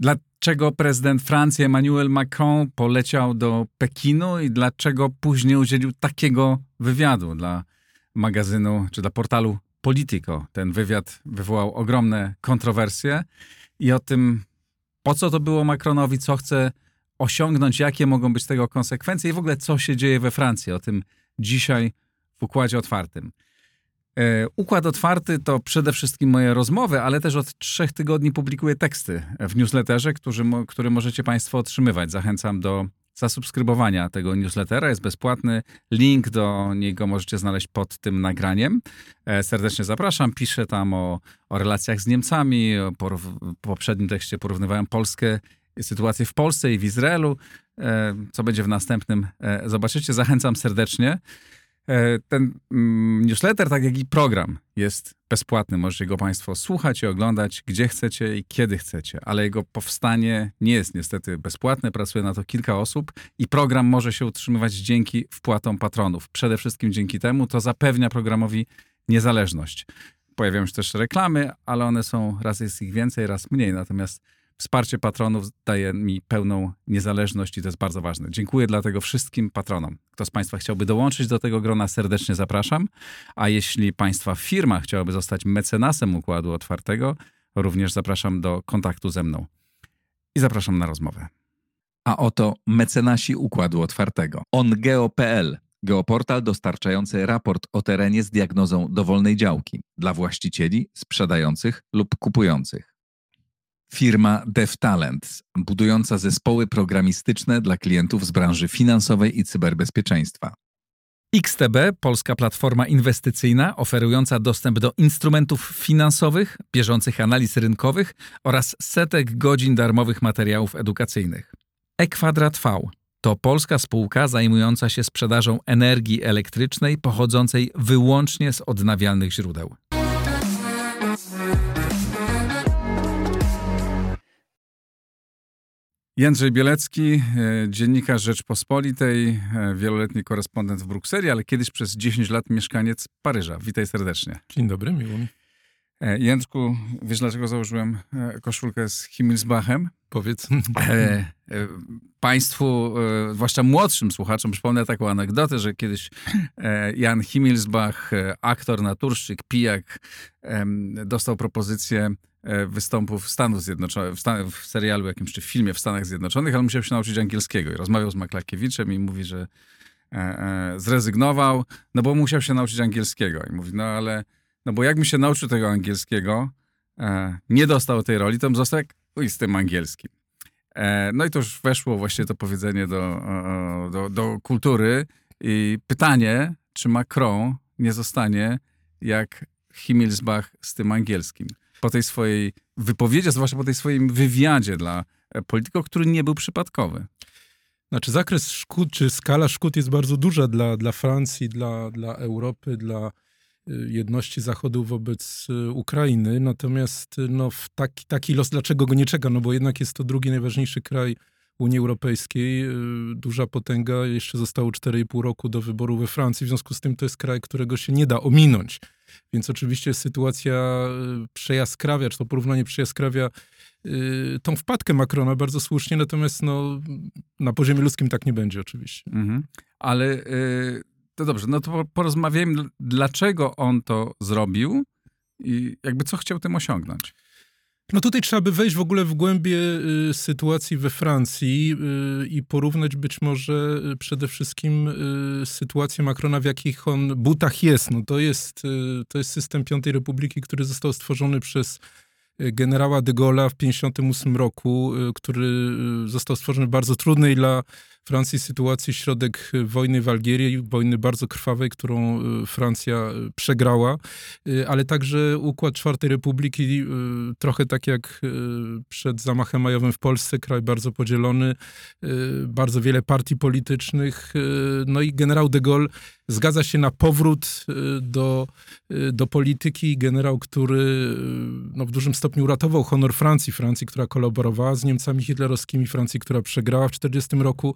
Dlaczego prezydent Francji Emmanuel Macron poleciał do Pekinu i dlaczego później udzielił takiego wywiadu dla magazynu czy dla portalu Politico? Ten wywiad wywołał ogromne kontrowersje i o tym, po co to było Macronowi, co chce osiągnąć, jakie mogą być tego konsekwencje i w ogóle co się dzieje we Francji. O tym dzisiaj w Układzie Otwartym. E, Układ Otwarty to przede wszystkim moje rozmowy, ale też od trzech tygodni publikuję teksty w newsletterze, który, który możecie Państwo otrzymywać. Zachęcam do zasubskrybowania tego newslettera. Jest bezpłatny. Link do niego możecie znaleźć pod tym nagraniem. E, serdecznie zapraszam. Piszę tam o, o relacjach z Niemcami. w poprzednim tekście porównywałem Polskę, sytuację w Polsce i w Izraelu. E, co będzie w następnym, zobaczycie. Zachęcam serdecznie. E, ten mm, newsletter, tak jak i program, jest bezpłatny. Możecie go Państwo słuchać i oglądać, gdzie chcecie i kiedy chcecie, ale jego powstanie nie jest niestety bezpłatne. Pracuje na to kilka osób i program może się utrzymywać dzięki wpłatom patronów. Przede wszystkim dzięki temu to zapewnia programowi niezależność. Pojawiają się też reklamy, ale one są, raz jest ich więcej, raz mniej. Natomiast Wsparcie patronów daje mi pełną niezależność i to jest bardzo ważne. Dziękuję dlatego wszystkim patronom. Kto z Państwa chciałby dołączyć do tego grona, serdecznie zapraszam. A jeśli Państwa firma chciałaby zostać mecenasem Układu Otwartego, również zapraszam do kontaktu ze mną. I zapraszam na rozmowę. A oto mecenasi Układu Otwartego. OnGeo.pl Geoportal dostarczający raport o terenie z diagnozą dowolnej działki dla właścicieli, sprzedających lub kupujących firma DevTalent, budująca zespoły programistyczne dla klientów z branży finansowej i cyberbezpieczeństwa. XTB, polska platforma inwestycyjna oferująca dostęp do instrumentów finansowych, bieżących analiz rynkowych oraz setek godzin darmowych materiałów edukacyjnych. E-Kwadrat V to polska spółka zajmująca się sprzedażą energii elektrycznej pochodzącej wyłącznie z odnawialnych źródeł. Jędrzej Bielecki, e, dziennikarz Rzeczpospolitej, e, wieloletni korespondent w Brukseli, ale kiedyś przez 10 lat mieszkaniec Paryża. Witaj serdecznie. Dzień dobry, miło mi. E, Jędrzku, wiesz dlaczego założyłem koszulkę z Himmelsbachem? Powiedz. państwu, zwłaszcza młodszym słuchaczom, przypomnę taką anegdotę, że kiedyś Jan Himmelsbach, aktor, naturszczyk, pijak, dostał propozycję występów Stanów Zjednoczonych, w, Stan w serialu jakimś czy w filmie w Stanach Zjednoczonych, ale musiał się nauczyć angielskiego i rozmawiał z Maklakiewiczem i mówi, że e, e, zrezygnował, no bo musiał się nauczyć angielskiego. I mówi, no ale, no bo jakby się nauczył tego angielskiego, e, nie dostał tej roli, to bym został jak uj, z tym angielskim. E, no i to już weszło właśnie to powiedzenie do, do, do kultury i pytanie, czy Macron nie zostanie jak Himmelsbach z tym angielskim po tej swojej wypowiedzi, zwłaszcza po tej swoim wywiadzie dla e, polityków, który nie był przypadkowy. Znaczy zakres szkód, czy skala szkód jest bardzo duża dla, dla Francji, dla, dla Europy, dla y, jedności Zachodu wobec y, Ukrainy. Natomiast no, taki, taki los, dlaczego go nie czeka? No bo jednak jest to drugi najważniejszy kraj Unii Europejskiej, duża potęga, jeszcze zostało 4,5 roku do wyboru we Francji, w związku z tym to jest kraj, którego się nie da ominąć. Więc oczywiście sytuacja y, przejaskrawia, czy to porównanie przejaskrawia yy, tą wpadkę Macrona bardzo słusznie, natomiast no, na poziomie ludzkim tak nie będzie oczywiście. Mhm. Ale yy, to dobrze, no to porozmawiajmy, dlaczego on to zrobił i jakby co chciał tym osiągnąć. No tutaj trzeba by wejść w ogóle w głębie y, sytuacji we Francji y, i porównać być może y, przede wszystkim sytuację Macrona, w jakich on butach jest. No to jest, to jest system Piątej Republiki, który został stworzony przez generała de Gaulle'a w 1958 roku, który został stworzony w bardzo trudnej dla Francji sytuacji środek wojny w Algierii, wojny bardzo krwawej, którą y, Francja y, przegrała, y, ale także układ Czwartej Republiki, trochę tak jak przed zamachem majowym w Polsce, kraj bardzo podzielony, bardzo wiele partii politycznych, no i generał de Gaulle zgadza się na powrót do, do polityki. Generał, który no, w dużym stopniu uratował honor Francji, Francji, która kolaborowała z Niemcami hitlerowskimi, Francji, która przegrała w 1940 roku,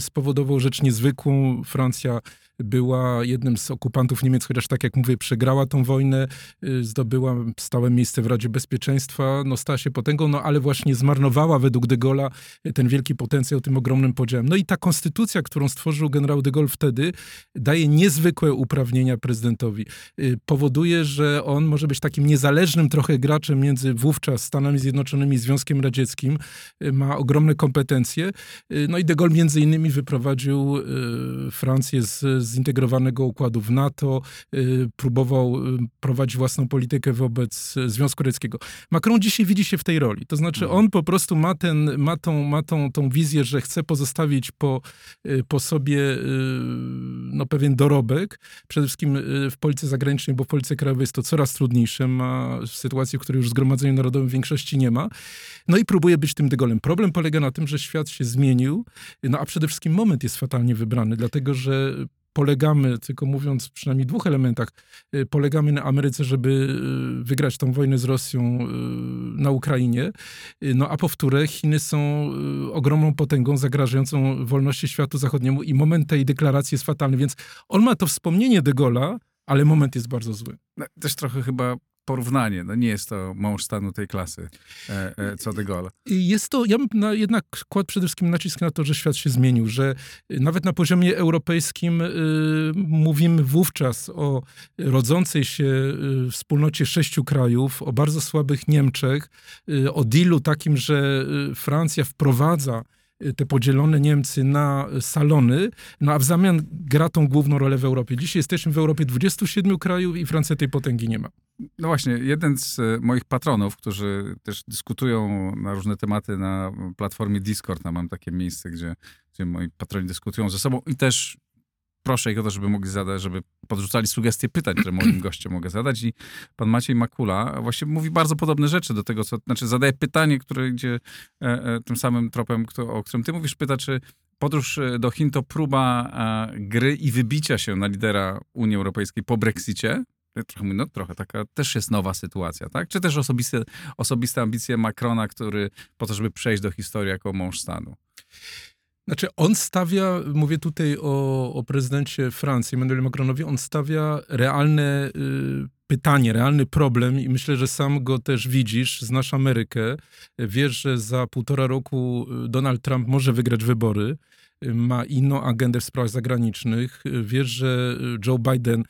spowodował rzecz niezwykłą. Francja była jednym z okupantów Niemiec, chociaż tak jak mówię, przegrała tą wojnę, y, zdobyła stałe miejsce w Radzie Bezpieczeństwa, no stała się potęgą, no ale właśnie zmarnowała według de Gaulle'a ten wielki potencjał tym ogromnym podziałem. No i ta konstytucja, którą stworzył generał de Gaulle wtedy, daje niezwykłe uprawnienia prezydentowi. Y, powoduje, że on może być takim niezależnym trochę graczem między wówczas Stanami Zjednoczonymi i Związkiem Radzieckim, y, ma ogromne kompetencje. No i de Gaulle między innymi wyprowadził Francję z zintegrowanego układu w NATO, y, próbował y, prowadzić własną politykę wobec Związku Radzieckiego. Macron dzisiaj widzi się w tej roli. To znaczy mhm. on po prostu ma, ten, ma, tą, ma tą, tą wizję, że chce pozostawić po, y, po sobie no, pewien dorobek, przede wszystkim w polityce zagranicznej, bo w polityce krajowej jest to coraz trudniejsze, ma sytuację, w której już Zgromadzeniu Narodowym większości nie ma. No i próbuje być tym dygolem. Problem polega na tym, że świat się zmienił, no a przede wszystkim moment jest fatalnie wybrany, dlatego że polegamy, tylko mówiąc przynajmniej dwóch elementach, y, polegamy na Ameryce, żeby y, wygrać tą wojnę z Rosją y, na Ukrainie, no a powtórę Chiny są ogromną potęgą zagrażającą wolności światu zachodniemu i moment tej deklaracji jest fatalny, więc on ma to wspomnienie de Gaulle'a, ale moment jest bardzo zły. No, też trochę chyba porównanie. No nie jest to mąż stanu tej klasy, e, e, co de Gaulle. Jest to, ja bym na, jednak kładł przede wszystkim nacisk na to, że świat się zmienił, że nawet na poziomie europejskim y, mówimy wówczas o rodzącej się y, wspólnocie sześciu krajów, o bardzo słabych Niemczech, y, o dealu takim, że y, Francja wprowadza te podzielone Niemcy na salony, no a w zamian gra tą główną rolę w Europie. Dzisiaj jesteśmy w Europie 27 krajów i Francja tej potęgi nie ma. No właśnie, jeden z e, moich patronów, którzy też dyskutują na różne tematy na platformie Discord, mam takie miejsce, gdzie, gdzie moi patroni dyskutują ze sobą i też proszę ich o to, żeby mogli zadać, żeby podrzucali sugestie pytań, które moim gościom mogę zadać. I pan Maciej Makula właśnie mówi bardzo podobne rzeczy do tego, co, znaczy zadaje pytanie, które idzie e, e, tym samym tropem, o którym ty mówisz, pyta, czy podróż e, do Chin to próba gry i wybicia się na lidera Unii Europejskiej po Brexicie, trochę, no, trochę taka też jest nowa sytuacja, tak? Czy też osobiste, osobiste ambicje Macrona, który po to, żeby przejść do historii jako mąż stanu? Znaczy, on stawia, mówię tutaj o, o prezydencie Francji, Emmanuel Macronowi, on stawia realne y, pytanie, realny problem i myślę, że sam go też widzisz, znasz Amerykę, wiesz, że za półtora roku y, Donald Trump może wygrać wybory, y, ma inną agendę w sprawach zagranicznych, y, wiesz, że Joe Biden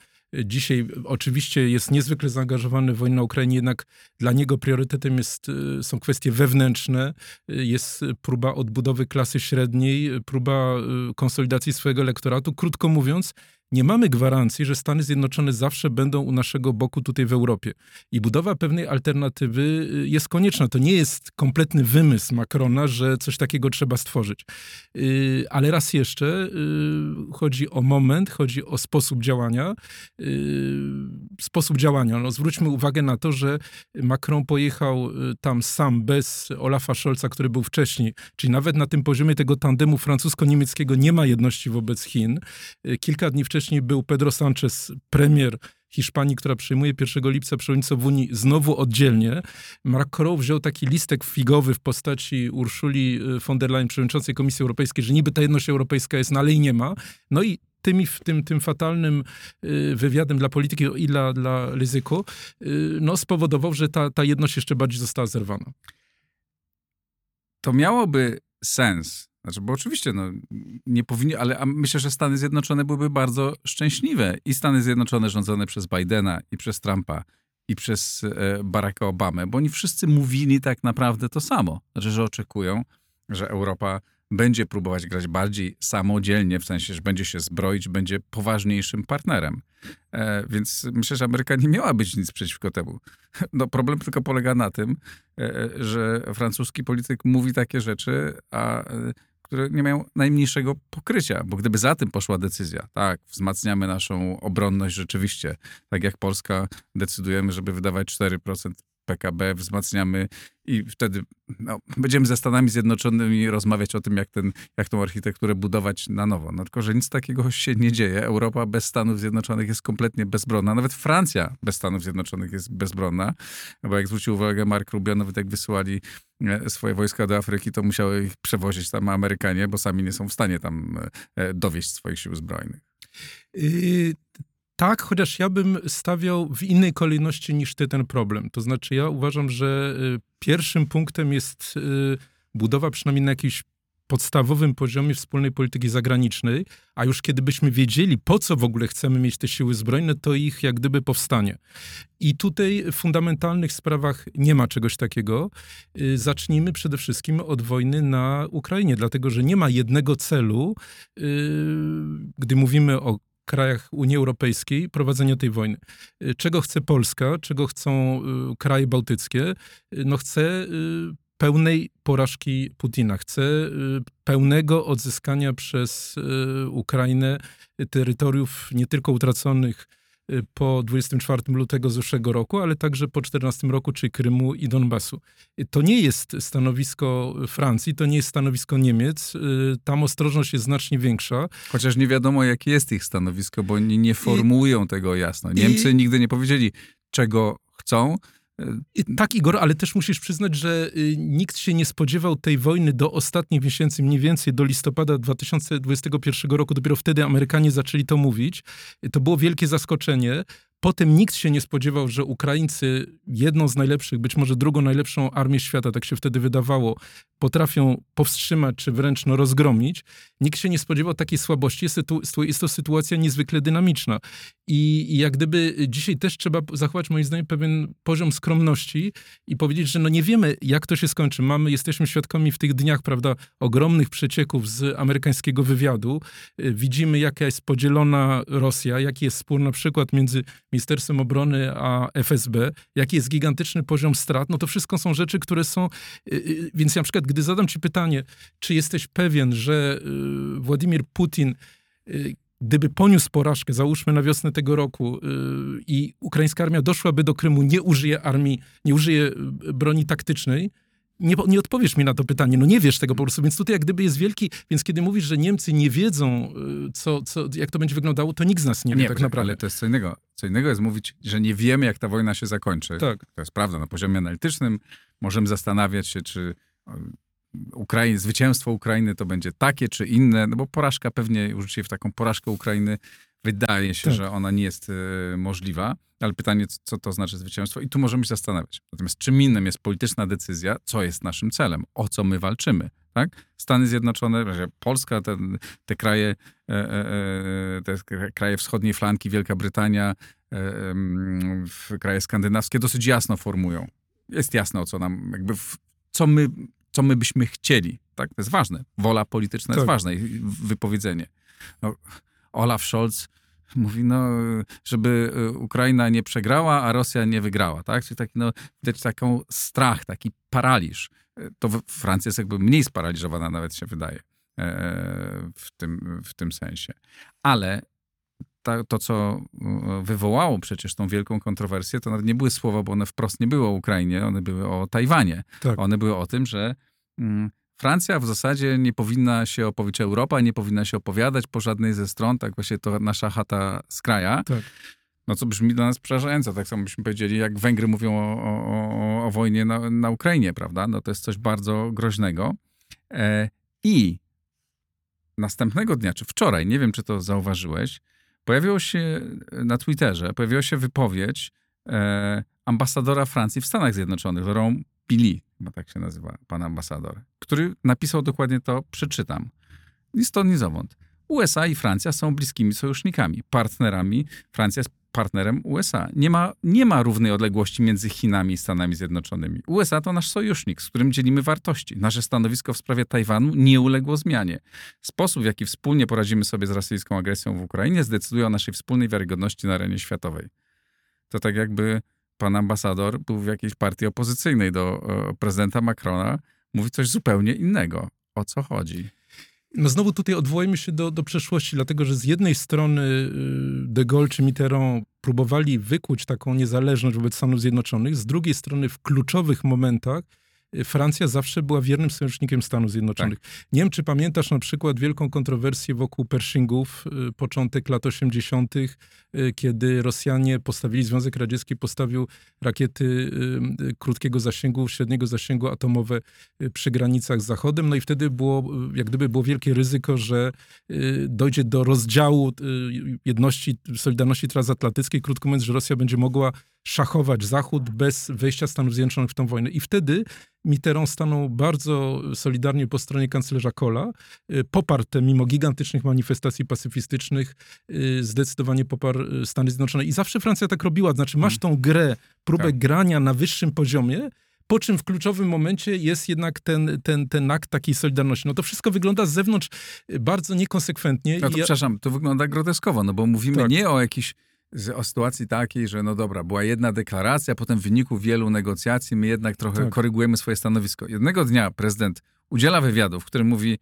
dzisiaj oczywiście jest niezwykle zaangażowany w wojnę na Ukrainie, jednak dla niego priorytetem jest, y, są kwestie wewnętrzne, jest próba odbudowy klasy średniej, próba y, konsolidacji swojego elektoratu. Krótko mówiąc, nie mamy gwarancji, że Stany Zjednoczone zawsze będą u naszego boku tutaj w Europie. I budowa pewnej alternatywy y, jest konieczna. To nie jest kompletny wymysł Macrona, że coś takiego trzeba stworzyć. Y, ale raz jeszcze y, chodzi o moment, chodzi o sposób działania. Sposób działania. No, zwróćmy uwagę na to, że Macron pojechał tam sam, bez Olafa Scholza, który był wcześniej. Czyli nawet na tym poziomie tego tandemu francusko-niemieckiego nie ma jedności wobec Chin. Kilka dni wcześniej wcześniej był Pedro Sanchez, premier Hiszpanii, która przyjmuje 1 lipca przewodnictwo w Unii, znowu oddzielnie. Macron wziął taki listek figowy w postaci Urszuli y, von der Leyen, przewodniczącej Komisji Europejskiej, że niby ta jedność europejska jest, no ale i nie ma. No i tymi, tym, tym fatalnym y, wywiadem dla polityki i dla, dla ryzyku, y, no, spowodował, że ta, ta jedność jeszcze bardziej została zerwana. To miałoby sens, znaczy, bo oczywiście, no, nie powinni, ale myślę, że Stany Zjednoczone byłyby bardzo szczęśliwe. I Stany Zjednoczone rządzone przez Bidena, i przez Trumpa, i przez e, Baracka Obamę, bo oni wszyscy mówili tak naprawdę to samo. Znaczy, że oczekują, że Europa będzie próbować grać bardziej samodzielnie, w sensie, że będzie się zbroić, będzie poważniejszym partnerem. E, więc myślę, że Ameryka nie miała być nic przeciwko temu. No, problem tylko polega na tym, e, że francuski polityk mówi takie rzeczy, a e, które nie mają najmniejszego pokrycia, bo gdyby za tym poszła decyzja, tak, wzmacniamy naszą obronność rzeczywiście, tak jak Polska decydujemy, żeby wydawać 4% PKB, wzmacniamy i wtedy no, będziemy ze Stanami Zjednoczonymi rozmawiać o tym, jak, ten, jak tą architekturę budować na nowo. No, tylko, że nic takiego się nie dzieje. Europa bez Stanów Zjednoczonych jest kompletnie bezbronna. Nawet Francja bez Stanów Zjednoczonych jest bezbronna, bo jak zwrócił uwagę Mark Rubio, nawet jak wysyłali e, swoje wojska do Afryki, to musiały ich przewozić tam Amerykanie, bo sami nie są w stanie tam e, dowieść swoich sił zbrojnych. Tak, chociaż ja bym stawiał w innej kolejności niż ty ten problem. To znaczy, ja uważam, że y, pierwszym punktem jest y, budowa przynajmniej na jakimś podstawowym poziomie wspólnej polityki zagranicznej, a już kiedy byśmy wiedzieli, po co w ogóle chcemy mieć te siły zbrojne, to ich jak gdyby powstanie. I tutaj w fundamentalnych sprawach nie ma czegoś takiego. Y, zacznijmy przede wszystkim od wojny na Ukrainie, dlatego że nie ma jednego celu, gdy mówimy o krajach Unii Europejskiej prowadzenia tej wojny. Y, czego chce Polska, czego chcą y, kraje bałtyckie? Y, no chce pełnej porażki Putina, chce pełnego odzyskania przez Ukrainę terytoriów nie tylko utraconych po 24 lutego zeszłego roku, ale także po 14 roku, czyli Krymu i Donbasu. Y, to nie jest stanowisko Francji, to nie jest stanowisko Niemiec. Y, tam ostrożność jest znacznie większa. Chociaż nie wiadomo, jakie jest ich stanowisko, bo oni nie formułują I, tego jasno. Niemcy i, nigdy nie powiedzieli, czego chcą, tak, Igor, ale też musisz przyznać, że y, nikt się nie spodziewał tej wojny do ostatnich miesięcy, mniej więcej do listopada 2021 roku. Dopiero wtedy Amerykanie zaczęli to mówić. To było wielkie zaskoczenie. Potem nikt się nie spodziewał, że Ukraińcy, jedną z najlepszych, być może drugą najlepszą armię świata, tak się wtedy wydawało, potrafią powstrzymać czy wręcz no, rozgromić. Nikt się nie spodziewał takiej słabości. Jest to, jest to sytuacja niezwykle dynamiczna. I, I, jak gdyby dzisiaj też trzeba zachować, moim zdaniem, pewien poziom skromności i powiedzieć, że no nie wiemy, jak to się skończy. Mamy, jesteśmy świadkami w tych dniach, prawda, ogromnych przecieków z amerykańskiego wywiadu. Widzimy, jaka jest podzielona Rosja, jaki jest spór na przykład między Ministerstwem Obrony a FSB, jaki jest gigantyczny poziom strat. No to wszystko są rzeczy, które są... Y, y, więc ja na przykład gdy zadam ci pytanie, czy jesteś pewien, że y, Władimir Putin gdyby poniósł porażkę, załóżmy na wiosnę tego roku i ukraińska armia doszłaby do Krymu, nie użyje armii, nie użyje broni taktycznej, nie, nie odpowiesz mi na to pytanie, no nie wiesz tego po prostu, więc tutaj jak gdyby jest wielki, więc kiedy mówisz, że Niemcy nie wiedzą, co, co, jak to będzie wyglądało, to nikt z nas nie wie nie, tak naprawdę. ale to jest co innego. Co innego jest mówić, że nie wiemy, jak ta wojna się zakończy. Tak. To jest prawda, na poziomie analitycznym możemy zastanawiać się, czy zwycięstwo Ukrainy to będzie takie czy inne, no bo porażka pewnie dzisiaj w taką porażkę Ukrainy wydaje się, tak. że ona nie jest y, możliwa, ale pytanie, co to znaczy zwycięstwo i tu możemy się zastanawiać. Natomiast czym innym jest polityczna decyzja, co jest naszym celem, o co my walczymy. Tak? Stany Zjednoczone, Polska, te, te kraje, e, e, e, te kraje wschodniej flanki, Wielka Brytania, kraje skandynawskie dosyć jasno formują. Jest jasne, o co nam, jakby w, co my co my byśmy chcieli. Tak? To jest ważne. Wola polityczna tak. jest ważna i wypowiedzenie. No, Olaf Scholz mówi, no, żeby y, Ukraina nie przegrała, a Rosja nie wygrała. Tak? Czyli taki, no, widać taką strach, taki paraliż. To Francja jest jakby mniej sparaliżowana, nawet się wydaje e, w tym, w tym sensie. Ale ta, to, co e, wywołało przecież tą wielką kontrowersję, to nawet nie były słowa, bo one wprost nie były o Ukrainie, one były o Tajwanie. Tak. One były o tym, że mm, Francja w zasadzie nie powinna się opowiedzieć, Europa nie powinna się opowiadać po żadnej ze stron, tak właśnie to nasza chata z kraja. Tak. No co brzmi dla nas przerażająco. Tak samo byśmy powiedzieli, jak Węgry mówią o, o, o wojnie na, na, Ukrainie, prawda? No to jest coś bardzo groźnego. E, I następnego dnia, czy wczoraj, nie wiem, czy to zauważyłeś, pojawiło się na Twitterze, pojawiła się wypowiedź e, ambasadora Francji w Stanach Zjednoczonych, Laurent Pili, chyba tak się nazywa pan ambasador, który napisał dokładnie to, przeczytam. Ni stąd, ni zowąd. USA i Francja są bliskimi sojusznikami, partnerami. Francja jest partnerem USA. Nie ma, nie ma równej odległości między Chinami i Stanami Zjednoczonymi. USA to nasz sojusznik, z którym dzielimy wartości. Nasze stanowisko w sprawie Tajwanu nie uległo zmianie. Sposób, w jaki wspólnie poradzimy sobie z rosyjską agresją w Ukrainie, zdecyduje o naszej wspólnej wiarygodności na arenie światowej. To tak jakby pan ambasador był w jakiejś partii opozycyjnej do prezydenta Macrona, mówi coś zupełnie innego. O co chodzi? No znowu tutaj odwołajmy się do, do przeszłości, dlatego że z jednej strony y, de Gaulle czy Mitterrand próbowali wykuć taką niezależność wobec Stanów Zjednoczonych, z drugiej strony w kluczowych momentach Francja zawsze była wiernym sojusznikiem Stanów Zjednoczonych. Tak. Nie wiem, czy pamiętasz na przykład wielką kontrowersję wokół Pershingów, y, początek lat 80., y, kiedy Rosjanie postawili, Związek Radziecki postawił rakiety y, krótkiego zasięgu, średniego zasięgu atomowe przy granicach z Zachodem, no i wtedy było, jak gdyby było wielkie ryzyko, że dojdzie do rozdziału jedności, Solidarności Transatlantyckiej, krótko mówiąc, że Rosja będzie mogła szachować Zachód bez wejścia Stanów Zjednoczonych w tę wojnę. I wtedy Mitterrand stanął bardzo solidarnie po stronie kanclerza Kohla, y, poparł te, mimo gigantycznych manifestacji pacyfistycznych, y, zdecydowanie poparł y, Stany Zjednoczone. I zawsze Francja tak robiła, znaczy masz tą grę, próbę tak. grania na wyższym poziomie, po czym w kluczowym momencie jest jednak ten, ten, ten akt takiej solidarności. No to wszystko wygląda z zewnątrz bardzo niekonsekwentnie. No to, ja... przepraszam, to wygląda groteskowo, no bo mówimy tak. nie o jakichś o sytuacji takiej, że no dobra, była jedna deklaracja, potem w wyniku wielu negocjacji my jednak trochę tak. korygujemy swoje stanowisko. Jednego dnia prezydent udziela wywiadu, w którym mówi,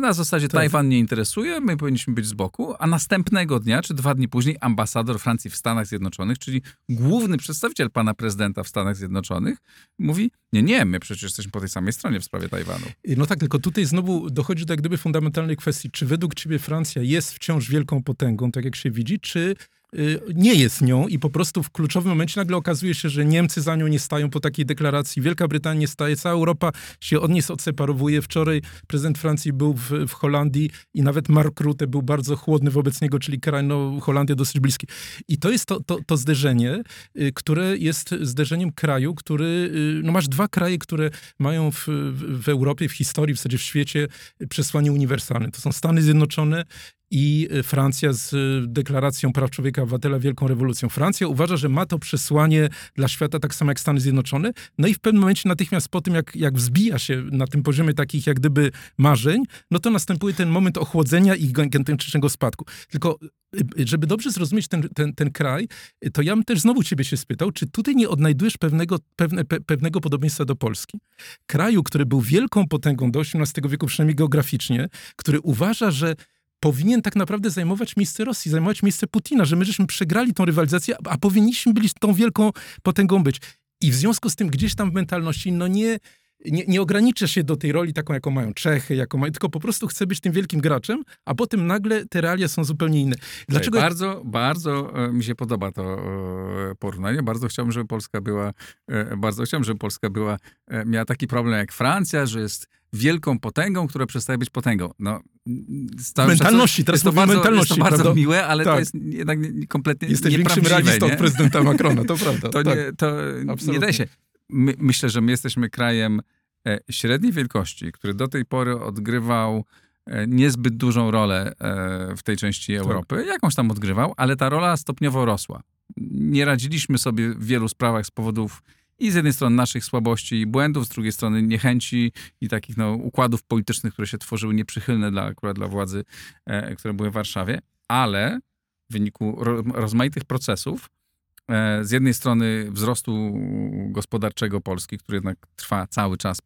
na zasadzie tak. Tajwan nie interesuje, my powinniśmy być z boku, a następnego dnia, czy dwa dni później, ambasador Francji w Stanach Zjednoczonych, czyli główny przedstawiciel pana prezydenta w Stanach Zjednoczonych, mówi, nie, nie, my przecież jesteśmy po tej samej stronie w sprawie Tajwanu. No tak, tylko tutaj znowu dochodzi do jak gdyby fundamentalnej kwestii, czy według ciebie Francja jest wciąż wielką potęgą, tak jak się widzi, czy nie jest nią i po prostu w kluczowym momencie nagle okazuje się, że Niemcy za nią nie stają po takiej deklaracji, Wielka Brytania nie staje, cała Europa się od niej odseparowuje. Wczoraj prezydent Francji był w, w Holandii i nawet Mark Rutte był bardzo chłodny wobec niego, czyli kraj, no, Holandia dosyć bliski. I to jest to, to, to zderzenie, y, które jest zderzeniem kraju, który, y, no masz dwa kraje, które mają w, w Europie, w historii, w zasadzie w świecie przesłanie uniwersalne. To są Stany Zjednoczone i y, Francja z y, deklaracją praw człowieka obywatela Wielką Rewolucją. Francja uważa, że ma to przesłanie dla świata tak samo jak Stany Zjednoczone. No i w pewnym momencie natychmiast po tym, jak, jak wzbija się na tym poziomie takich jak gdyby marzeń, no to następuje ten moment ochłodzenia i gigantycznego spadku. Tylko y, żeby dobrze zrozumieć ten, ten, ten kraj, to ja bym też znowu ciebie się spytał, czy tutaj nie odnajdujesz pewnego, pewne, pe, pewnego podobieństwa do Polski? Kraju, który był wielką potęgą do XVIII wieku, przynajmniej geograficznie, który uważa, że powinien tak naprawdę zajmować miejsce Rosji, zajmować miejsce Putina, że my żeśmy przegrali tą rywalizację, a powinniśmy byli tą wielką potęgą być. I w związku z tym gdzieś tam w mentalności, no nie, nie, nie ogranicza się do tej roli taką, jaką mają Czechy, jaką mają, tylko po prostu chce być tym wielkim graczem, a potem nagle te realia są zupełnie inne. Dlaczego... Bardzo, bardzo e, mi się podoba to e, porównanie. Bardzo chciałbym, żeby Polska była, e, bardzo chciałbym, żeby Polska była, miała taki problem jak Francja, że jest wielką potęgą, która przestaje być potęgą. No, mentalności, teraz jest to bardzo, mentalności. Jest to bardzo prawda? miłe, ale tak. to jest jednak nie, kompletnie Jesteś większym realistą od prezydenta Macrona, to prawda. To, tak. nie, to nie da się. My, myślę, że my jesteśmy krajem e, średniej wielkości, który do tej pory odgrywał e, niezbyt dużą rolę e, w tej części tak. Europy. Tak. Jakąś tam odgrywał, ale ta rola stopniowo rosła. Nie radziliśmy sobie w wielu sprawach z powodów i z jednej strony naszych słabości i błędów, z drugiej strony niechęci i takich no, układów politycznych, które się tworzyły nieprzychylne dla, akurat dla władzy, e, które były w Warszawie, ale w wyniku ro, rozmaitych procesów, e, z jednej strony wzrostu gospodarczego Polski, który jednak trwa cały czas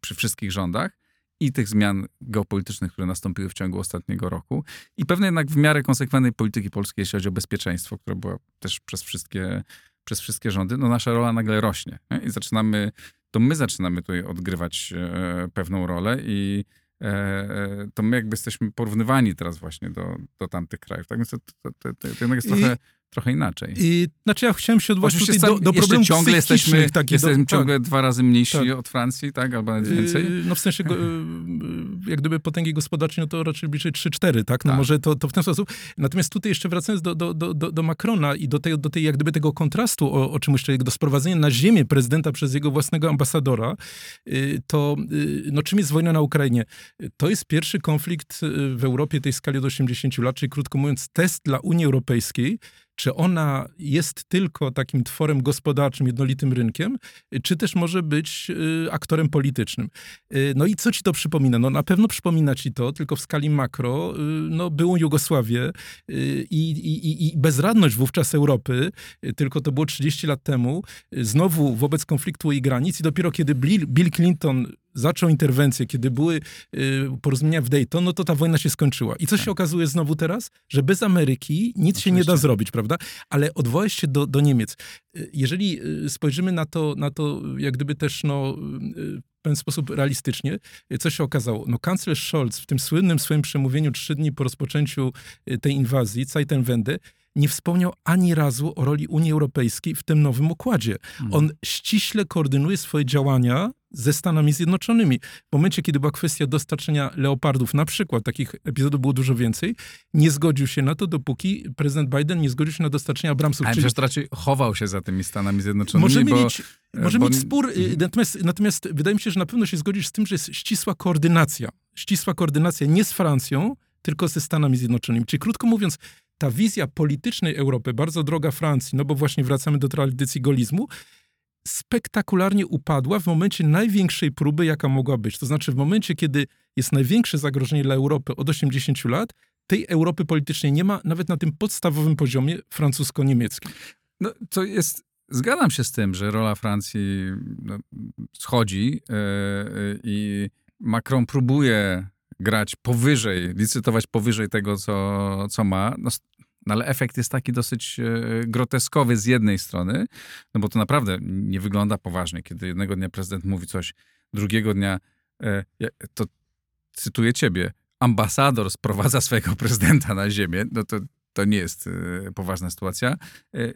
przy wszystkich rządach, i tych zmian geopolitycznych, które nastąpiły w ciągu ostatniego roku, i pewnej jednak w miarę konsekwentnej polityki polskiej, jeśli chodzi o bezpieczeństwo, które było też przez wszystkie przez wszystkie rządy, no nasza rola nagle rośnie. Nie? I zaczynamy, to my zaczynamy tutaj odgrywać e, pewną rolę i e, e to my jakby jesteśmy porównywani teraz właśnie do, do tamtych krajów. Tak więc to, to, to, to jednak jest trochę trochę inaczej. I, znaczy ja chciałem się odwołać tutaj do, do problemów ciągle jesteśmy, takie, jesteśmy do, ciągle tak. dwa razy mniejsi tak. od Francji, tak? Albo nawet więcej? Yy, no w sensie go, yy, jak gdyby potęgi gospodarczej, no to raczej bliżej 3-4, tak? No tak. może to, to w ten sposób. Natomiast tutaj jeszcze wracając do, do, do, do Macrona i do tej, do tej jak gdyby tego kontrastu, o, o czym jeszcze, do sprowadzenia na ziemię prezydenta przez jego własnego ambasadora, yy, to no czym jest wojna na Ukrainie? To jest pierwszy konflikt w Europie tej skali od 80 lat, czyli krótko mówiąc test dla Unii Europejskiej, czy ona jest tylko takim tworem gospodarczym, jednolitym rynkiem, czy też może być y, aktorem politycznym. Y, no i co ci to przypomina? No na pewno przypomina ci to, tylko w skali makro, y, no byłą Jugosławię i, i, bezradność wówczas Europy, tylko to było 30 lat temu, znowu wobec konfliktu i granic i dopiero kiedy Bill Clinton zaczął interwencję, kiedy były y, porozumienia w Dayton, no to ta wojna się skończyła. I co Tak. się okazuje znowu teraz? Że bez Ameryki nic się nie da Oczywiście. zrobić, prawda? Ale odwołać się do, do Niemiec. Y, Jeżeli y, spojrzymy na to, na to jak gdyby też no, w pewien sposób realistycznie, co się okazało? No kanclerz Scholz w tym słynnym swoim przemówieniu trzy dni po rozpoczęciu tej inwazji, Zeitenwende, nie wspomniał ani razu o roli Unii Europejskiej w tym nowym układzie. Mhm. On ściśle koordynuje swoje działania ze Stanami Zjednoczonymi. W momencie, kiedy była kwestia dostarczenia leopardów, na przykład, takich epizodów było dużo więcej, nie zgodził się na to, dopóki prezydent Biden nie zgodził się na dostarczenia Abramsów. Ale czyli przecież raczej chował się za tymi Stanami Zjednoczonymi, możemy bo... mieć, możemy bo- mieć spór, y, Mhm. natomiast, natomiast wydaje mi się, że na pewno się zgodzisz z tym, że jest ścisła koordynacja. Ścisła koordynacja nie z Francją, tylko ze Stanami Zjednoczonymi. Czyli krótko mówiąc, ta wizja politycznej Europy, bardzo droga Francji, no bo właśnie wracamy do tradycji golizmu, spektakularnie upadła w momencie największej próby, jaka mogła być. To znaczy w momencie, kiedy jest największe zagrożenie dla Europy od 80 lat, tej Europy politycznej nie ma nawet na tym podstawowym poziomie francusko-niemieckim. No, to jest, zgadzam się z tym, że rola Francji no, schodzi e, e, i Macron próbuje grać powyżej, licytować powyżej tego, co, co ma. No, no, ale efekt jest taki dosyć e, groteskowy z jednej strony, no bo to naprawdę nie wygląda poważnie, kiedy jednego dnia prezydent mówi coś, drugiego dnia, e, to cytuję ciebie, ambasador sprowadza swojego prezydenta na ziemię, no to, to nie jest e, poważna sytuacja.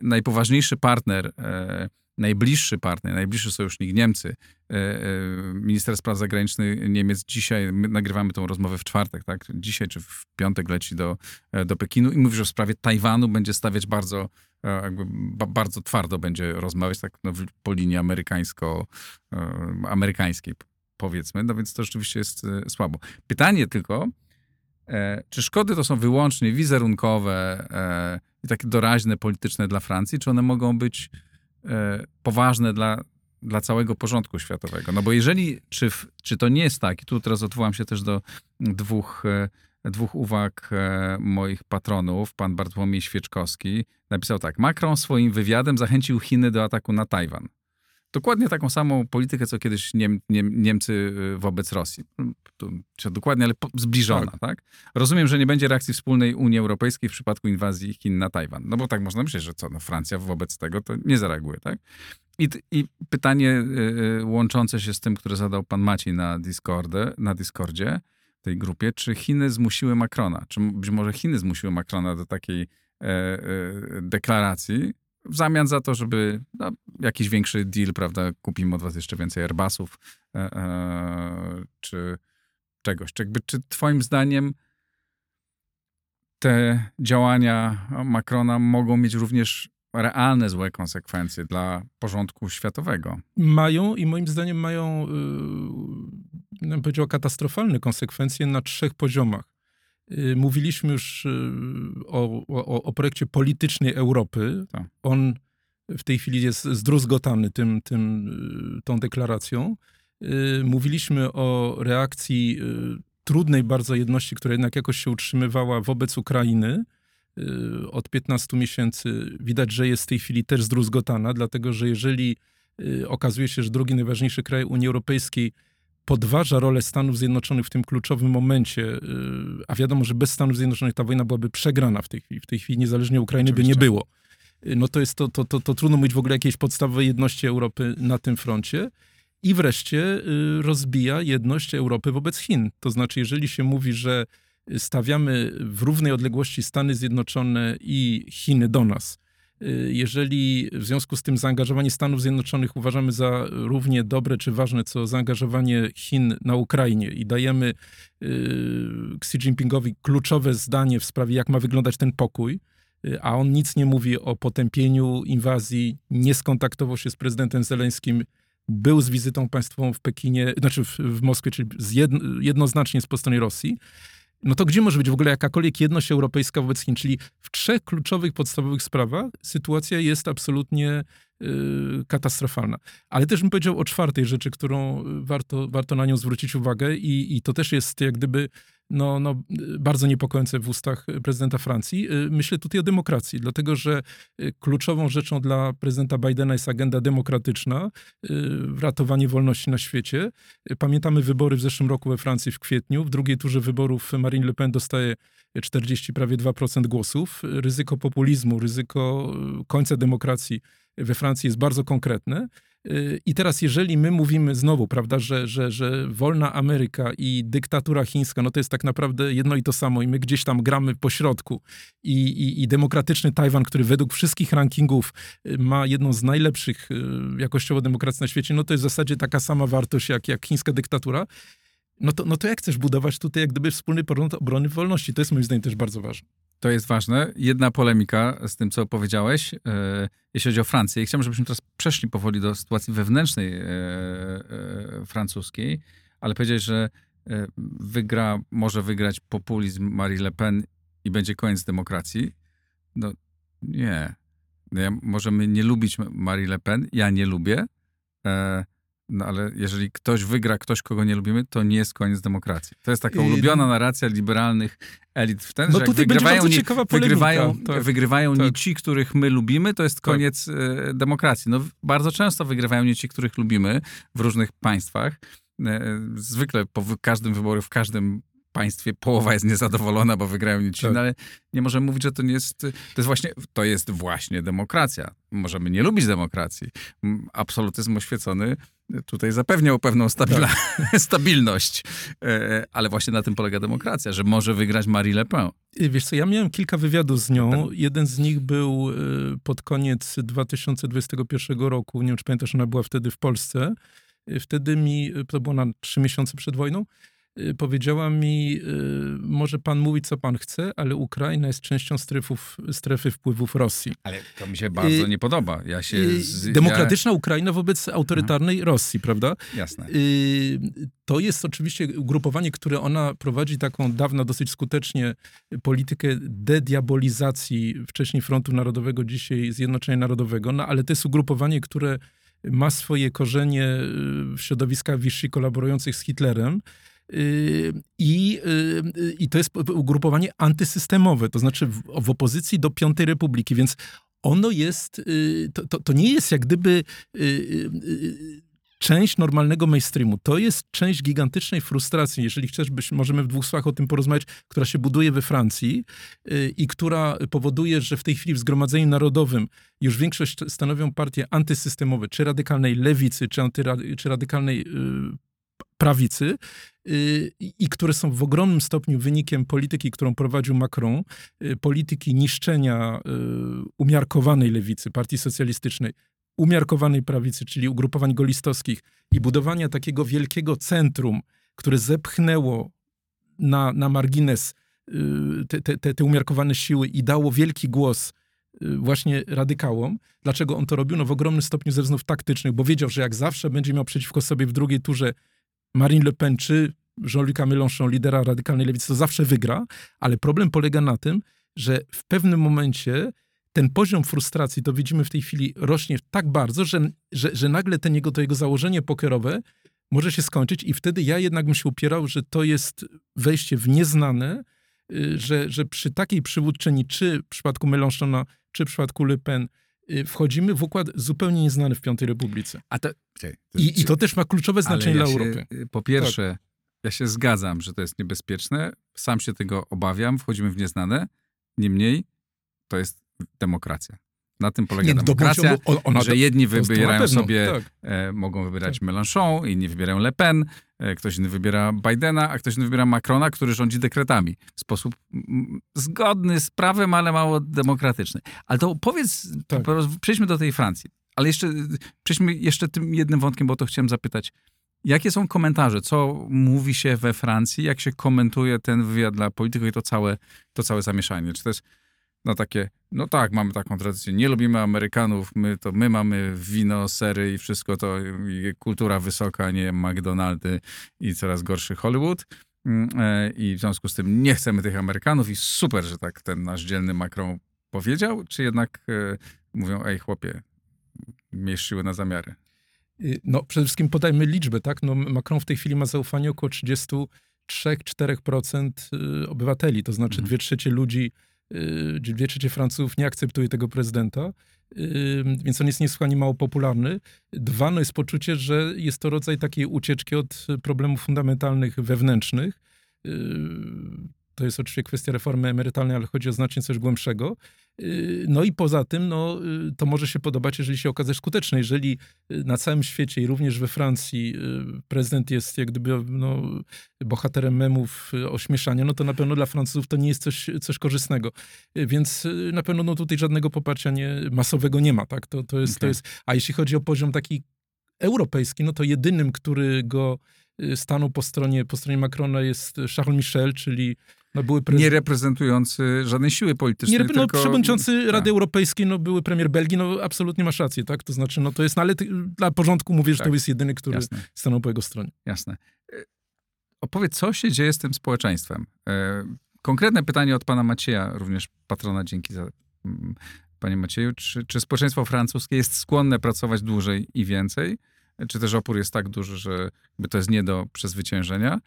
Najpoważniejszy partner, najbliższy partner, najbliższy sojusznik Niemcy, e, e, minister spraw zagranicznych Niemiec dzisiaj, my nagrywamy tą rozmowę w czwartek, tak? Dzisiaj czy w piątek leci do, e, do Pekinu i mówi, że w sprawie Tajwanu będzie stawiać bardzo, jakby ba, bardzo twardo będzie rozmawiać, tak no, po linii amerykańsko-amerykańskiej powiedzmy, no więc to rzeczywiście jest słabo. Pytanie tylko, czy szkody to są wyłącznie wizerunkowe i takie doraźne polityczne dla Francji, czy one mogą być poważne dla, dla całego porządku światowego? No bo jeżeli, czy, czy to nie jest tak, i tu teraz odwołam się też do dwóch, e, dwóch uwag e, moich patronów, pan Bartłomiej Świeczkowski napisał tak, Macron swoim wywiadem zachęcił Chiny do ataku na Tajwan. Dokładnie taką samą politykę, co kiedyś Niem, Niem, Niemcy y, wobec Rosji. To, czy dokładnie, ale zbliżona, tak. Rozumiem, że nie będzie reakcji wspólnej Unii Europejskiej w przypadku inwazji Chin na Tajwan. No bo tak można myśleć, że co, no Francja wobec tego to nie zareaguje, tak? I, i pytanie y, y, łączące się z tym, które zadał pan Maciej na, Discordzie, na Discordzie, tej grupie, czy Chiny zmusiły Macrona, czy być może Chiny zmusiły Macrona do takiej e, e, deklaracji, w zamian za to, żeby no, jakiś większy deal, prawda, kupimy od was jeszcze więcej Airbusów, e, e, czy czegoś. Czy, jakby, czy twoim zdaniem te działania Macrona mogą mieć również realne złe konsekwencje dla porządku światowego? mają i moim zdaniem mają, yy, bym powiedział, katastrofalne konsekwencje na trzech poziomach. Yy, Mówiliśmy już yy, o, o, o projekcie politycznej Europy. Tak. On w tej chwili jest zdruzgotany tym, tym, yy, tą deklaracją. Mówiliśmy o reakcji trudnej bardzo jedności, która jednak jakoś się utrzymywała wobec Ukrainy od 15 miesięcy. Widać, że jest w tej chwili też zdruzgotana, dlatego że jeżeli y, okazuje się, że drugi najważniejszy kraj Unii Europejskiej podważa rolę Stanów Zjednoczonych w tym kluczowym momencie, y, a wiadomo, że bez Stanów Zjednoczonych ta wojna byłaby przegrana w tej chwili. W tej chwili niezależnie Ukrainy by nie Oczywiście. było. Y, No to jest to, to, to, to trudno mówić w ogóle jakiejś podstawowej jedności Europy na tym froncie. I wreszcie y, rozbija jedność Europy wobec Chin. To znaczy, jeżeli się mówi, że stawiamy w równej odległości Stany Zjednoczone i Chiny do nas, jeżeli w związku z tym zaangażowanie Stanów Zjednoczonych uważamy za równie dobre czy ważne, co zaangażowanie Chin na Ukrainie i dajemy y, Xi Jinpingowi kluczowe zdanie w sprawie, jak ma wyglądać ten pokój, y, a on nic nie mówi o potępieniu inwazji, nie skontaktował się z prezydentem Zeleńskim, był z wizytą państwową w Pekinie, znaczy w, w Moskwie, czyli jedno, jednoznacznie z po stronie Rosji, no to gdzie może być w ogóle jakakolwiek jedność europejska wobec Chin? Czyli w trzech kluczowych, podstawowych sprawach sytuacja jest absolutnie y, katastrofalna. Ale też bym powiedział o czwartej rzeczy, którą warto, warto na nią zwrócić uwagę i, i to też jest jak gdyby no, no, bardzo niepokojące w ustach prezydenta Francji. Myślę tutaj o demokracji, dlatego że kluczową rzeczą dla prezydenta Bidena jest agenda demokratyczna, ratowanie wolności na świecie. Pamiętamy wybory w zeszłym roku we Francji w kwietniu. W drugiej turze wyborów Marine Le Pen dostaje 40, prawie 2% głosów. Ryzyko populizmu, ryzyko końca demokracji we Francji jest bardzo konkretne. Y, I teraz, jeżeli my mówimy znowu, prawda, że, że, że wolna Ameryka i dyktatura chińska, no to jest tak naprawdę jedno i to samo, i my gdzieś tam gramy po środku. I, i, i demokratyczny Tajwan, który według wszystkich rankingów y, ma jedną z najlepszych y, jakościowo demokracji na świecie, no to jest w zasadzie taka sama wartość jak, jak chińska dyktatura. No to, no to jak chcesz budować tutaj jak gdyby wspólny porządek obrony wolności? To jest moim zdaniem też bardzo ważne. To jest ważne. Jedna polemika z tym, co powiedziałeś, e, jeśli chodzi o Francję. I chciałbym, żebyśmy teraz przeszli powoli do sytuacji wewnętrznej e, e, francuskiej, ale powiedzieć, że wygra, może wygrać populizm Marie Le Pen i będzie koniec demokracji. No nie. No ja, możemy nie lubić Marie Le Pen, ja nie lubię, e, no ale jeżeli ktoś wygra, ktoś, kogo nie lubimy, to nie jest koniec demokracji. To jest taka ulubiona narracja liberalnych elit w ten, no że tutaj wygrywają, nie, wygrywają, tak, wygrywają tak. nie ci, których my lubimy, to jest Tak. koniec e, demokracji. No, bardzo często wygrywają nie ci, których lubimy w różnych państwach. E, zwykle po każdym wyborze, w każdym państwie połowa jest niezadowolona, bo wygrają nie ci, Tak. no, ale nie możemy mówić, że to nie jest, to jest właśnie, to jest właśnie demokracja. Możemy nie lubić demokracji. Absolutyzm oświecony tutaj zapewniał pewną stabila, stabilność, E, ale właśnie na tym polega demokracja, że może wygrać Marie Le Pen. Wiesz co, ja miałem kilka wywiadów z nią. Tak. Jeden z nich był y, pod koniec 2021 roku. Nie wiem, czy pamiętasz, ona była wtedy w Polsce. Wtedy mi, to było na trzy miesiące przed wojną, powiedziała mi, y, może pan mówić, co pan chce, ale Ukraina jest częścią strefów, strefy wpływów Rosji. Ale to mi się bardzo Y, nie podoba. Ja się... Y, Z, Demokratyczna Ukraina wobec autorytarnej Rosji, prawda? Ja, jasne. Y, To jest oczywiście ugrupowanie, które ona prowadzi taką dawno dosyć skutecznie politykę dediabolizacji wcześniej Frontu Narodowego, dzisiaj Zjednoczenia Narodowego, no ale to jest ugrupowanie, które ma swoje korzenie y, w środowiskach Vichy kolaborujących z Hitlerem. Y, I, y, I to jest ugrupowanie antysystemowe, to znaczy w, w opozycji do Piątej Republiki, więc ono jest, y, to, to, to nie jest jak gdyby część normalnego mainstreamu. To jest część gigantycznej frustracji, jeżeli chcesz, byś, możemy w dwóch słowach o tym porozmawiać, która się buduje we Francji i która powoduje, że w tej chwili w Zgromadzeniu Narodowym już większość stanowią partie antysystemowe, czy radykalnej lewicy, czy, antyra- czy radykalnej prawicy i i które są w ogromnym stopniu wynikiem polityki, którą prowadził Macron, y, polityki niszczenia y, umiarkowanej lewicy, partii socjalistycznej, umiarkowanej prawicy, czyli ugrupowań golistowskich i budowania takiego wielkiego centrum, które zepchnęło na, na margines y, te, te, te, umiarkowane siły i dało wielki głos y, właśnie radykałom. Dlaczego on to robił? No w ogromnym stopniu ze względów taktycznych, bo wiedział, że jak zawsze będzie miał przeciwko sobie w drugiej turze Marine Le Pen czy Jean-Luc'a Mélenchon, lidera radykalnej lewicy, to zawsze wygra, ale problem polega na tym, że w pewnym momencie ten poziom frustracji, to widzimy w tej chwili, rośnie tak bardzo, że, że, że nagle ten jego, to jego założenie pokerowe może się skończyć i wtedy ja jednak bym się upierał, że to jest wejście w nieznane, y, że, że przy takiej przywódczyni, czy w przypadku Mélenchona, czy w przypadku Le Pen, wchodzimy w układ zupełnie nieznany w Piątej Republice. A to, I, i to też ma kluczowe znaczenie dla ja się, Europy. y, Po pierwsze, ja się zgadzam, że to jest niebezpieczne. Sam się tego obawiam. Wchodzimy w nieznane. Niemniej to jest demokracja. Na tym polega no, demokracja, on- ona- że jedni wybierają sobie, tak. e, mogą wybierać Mélenchon, inni wybierają Le Pen, e, ktoś inny wybiera Bidena, a ktoś inny wybiera Macrona, który rządzi dekretami w sposób zgodny z prawem, ale mało demokratyczny. Ale to powiedz, Tak. przejdźmy do tej Francji. Ale jeszcze, przejdźmy jeszcze tym jednym wątkiem, bo to chciałem zapytać. Jakie są komentarze? Co mówi się we Francji? Jak się komentuje ten wywiad dla polityków i to całe, to całe zamieszanie? Czy to jest no takie, no tak, mamy taką tradycję, nie lubimy Amerykanów, my to my mamy wino, sery i wszystko to, i kultura wysoka, nie McDonaldy i coraz gorszy Hollywood. Mm, e, I w związku z tym nie chcemy tych Amerykanów i super, że tak ten nasz dzielny Macron powiedział, czy jednak e, mówią, ej chłopie, miej siły na zamiary. Y, No, przede wszystkim podajmy liczbę, tak? No, Macron w tej chwili ma zaufanie około 30 3-4% y, obywateli, to znaczy Mhm. dwie trzecie ludzi, dwie trzecie Francuzów nie akceptuje tego prezydenta, y, więc on jest niesłychanie mało popularny. Dwa, no jest poczucie, że jest to rodzaj takiej ucieczki od problemów fundamentalnych wewnętrznych. Y, To jest oczywiście kwestia reformy emerytalnej, ale chodzi o znacznie coś głębszego. Y, No i poza tym, no, y, to może się podobać, jeżeli się okaże skuteczne. Jeżeli y, na całym świecie i również we Francji prezydent jest jak gdyby no, bohaterem memów ośmieszania, no to na pewno dla Francuzów to nie jest coś, coś korzystnego. Więc na pewno no, tutaj żadnego poparcia nie, masowego nie ma. Tak? To, to jest, to Okej. jest, a jeśli chodzi o poziom taki europejski, no to jedynym, który go stanął po stronie, po stronie Macrona jest Charles Michel, czyli no, były Nie reprezentujący żadnej siły politycznej, Nie, no, tylko... przewodniczący Tak. Rady Europejskiej, no, były premier Belgii, no absolutnie masz rację, tak? To znaczy, no to jest, no, ale ty, dla porządku mówię, że Tak. to jest jedyny, który Jasne. stanął po jego stronie. Jasne. E, Opowiedz, co się dzieje z tym społeczeństwem? E, Konkretne pytanie od pana Macieja, również patrona, dzięki za panie Macieju. Czy, czy społeczeństwo francuskie jest skłonne pracować dłużej i więcej? Czy też opór jest tak duży, że to jest nie do przezwyciężenia?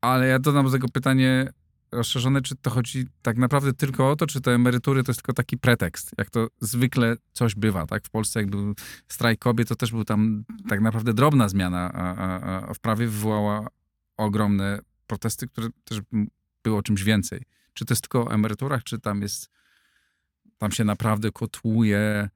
Ale ja dodam do tego pytanie rozszerzone, czy to chodzi tak naprawdę tylko o to, czy te emerytury to jest tylko taki pretekst, jak to zwykle coś bywa, tak? W Polsce jak był strajk kobiet, to też był tam tak naprawdę drobna zmiana, a, a, a w prawie wywołała ogromne protesty, które też było czymś więcej. Czy to jest tylko o emeryturach, czy tam jest, tam się naprawdę kotłuje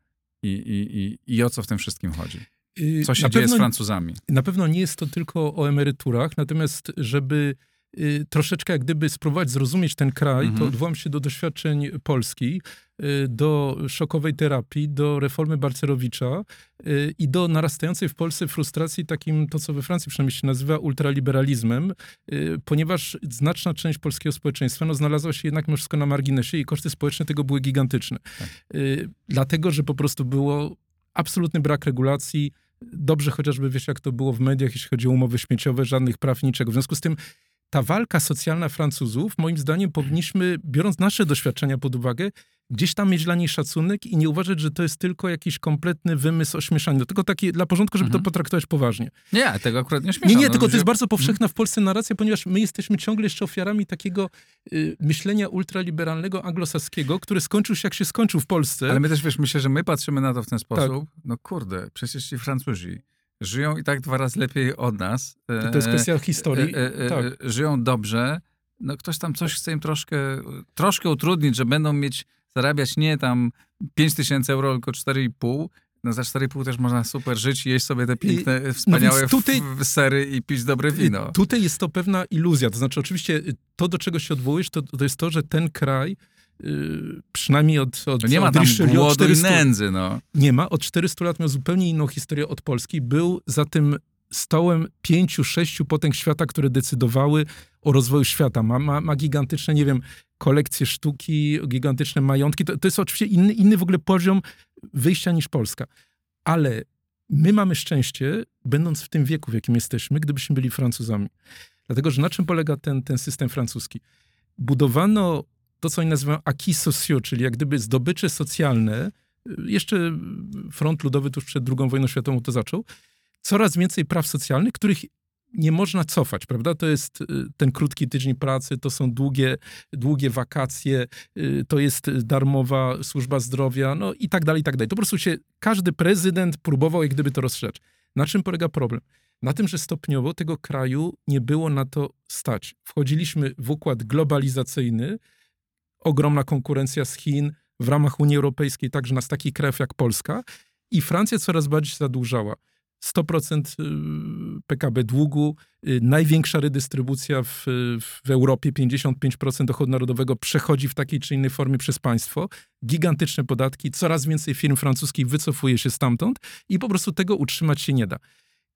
i, i, i, i o co w tym wszystkim chodzi? Y, Co się na dzieje z pewno- Francuzami? Na pewno nie jest to tylko o emeryturach, natomiast żeby y, troszeczkę jak gdyby spróbować zrozumieć ten kraj, Mhm. to odwołam się do doświadczeń Polski, y, do szokowej terapii, do reformy Balcerowicza y, i do narastającej w Polsce frustracji takim, to co we Francji przynajmniej się nazywa ultraliberalizmem, ponieważ znaczna część polskiego społeczeństwa no, znalazła się jednak mimo wszystko na marginesie i koszty społeczne tego były gigantyczne. Y, Dlatego, że po prostu było absolutny brak regulacji, dobrze chociażby wiesz, jak to było w mediach, jeśli chodzi o umowy śmieciowe, żadnych praw, niczego. W związku z tym ta walka socjalna Francuzów, moim zdaniem, powinniśmy, biorąc nasze doświadczenia pod uwagę, gdzieś tam mieć dla niej szacunek i nie uważać, że to jest tylko jakiś kompletny wymysł ośmieszania. Do tego takie dla porządku, żeby Mhm. to potraktować poważnie. Nie, tego akurat nie śmieszam. Nie, nie, no, tylko to jest bardzo powszechna w Polsce narracja, ponieważ my jesteśmy ciągle jeszcze ofiarami takiego y, myślenia ultraliberalnego anglosaskiego, który skończył się jak się skończył w Polsce. Ale my też, wiesz, myślę, że my patrzymy na to w ten sposób. No kurde, przecież ci Francuzi żyją i tak dwa razy lepiej od nas. To, to jest E, kwestia historii. e, e, tak. e, żyją dobrze, no ktoś tam coś chce im troszkę, troszkę utrudnić, że będą mieć, zarabiać nie tam 5 tysięcy euro, tylko 4,5. No za 4,5 też można super żyć i jeść sobie te piękne, wspaniałe więc tutaj- sery i pić dobre wino. Tutaj jest to pewna iluzja. To znaczy, oczywiście, y, to, do czego się odwołujesz, to, to jest to, że ten kraj, y, przynajmniej od, od To nie ma od tam Richelieu od głodu i 400 nędzy, no. Nie ma. Od 400 lat miał zupełnie inną historię od Polski. Był za tym stołem pięciu, sześciu potęg świata, które decydowały o rozwoju świata. Ma, ma, ma gigantyczne, nie wiem, kolekcje sztuki, gigantyczne majątki. To, to jest oczywiście inny, inny w ogóle poziom wyjścia niż Polska. Ale my mamy szczęście, będąc w tym wieku, w jakim jesteśmy, gdybyśmy byli Francuzami. Dlatego, że na czym polega ten, ten system francuski? Budowano to, co oni nazywają acquis sociaux, czyli jak gdyby zdobycze socjalne, jeszcze front ludowy tuż przed II wojną światową to zaczął, coraz więcej praw socjalnych, których nie można cofać, prawda? To jest y, ten krótki tydzień pracy, to są długie, długie wakacje, y, to jest darmowa służba zdrowia, no i tak dalej, i tak dalej. To po prostu się każdy prezydent próbował jak gdyby to rozszerzyć. Na czym polega problem? Na tym, że stopniowo tego kraju nie było na to stać. Wchodziliśmy w układ globalizacyjny, ogromna konkurencja z Chin, w ramach Unii Europejskiej, także nas takich krajów jak Polska i Francja coraz bardziej zadłużała. 100% y, PKB długu, y, największa redystrybucja w, w Europie, 55% dochodu narodowego przechodzi w takiej czy innej formie przez państwo, gigantyczne podatki, coraz więcej firm francuskich wycofuje się stamtąd i po prostu tego utrzymać się nie da.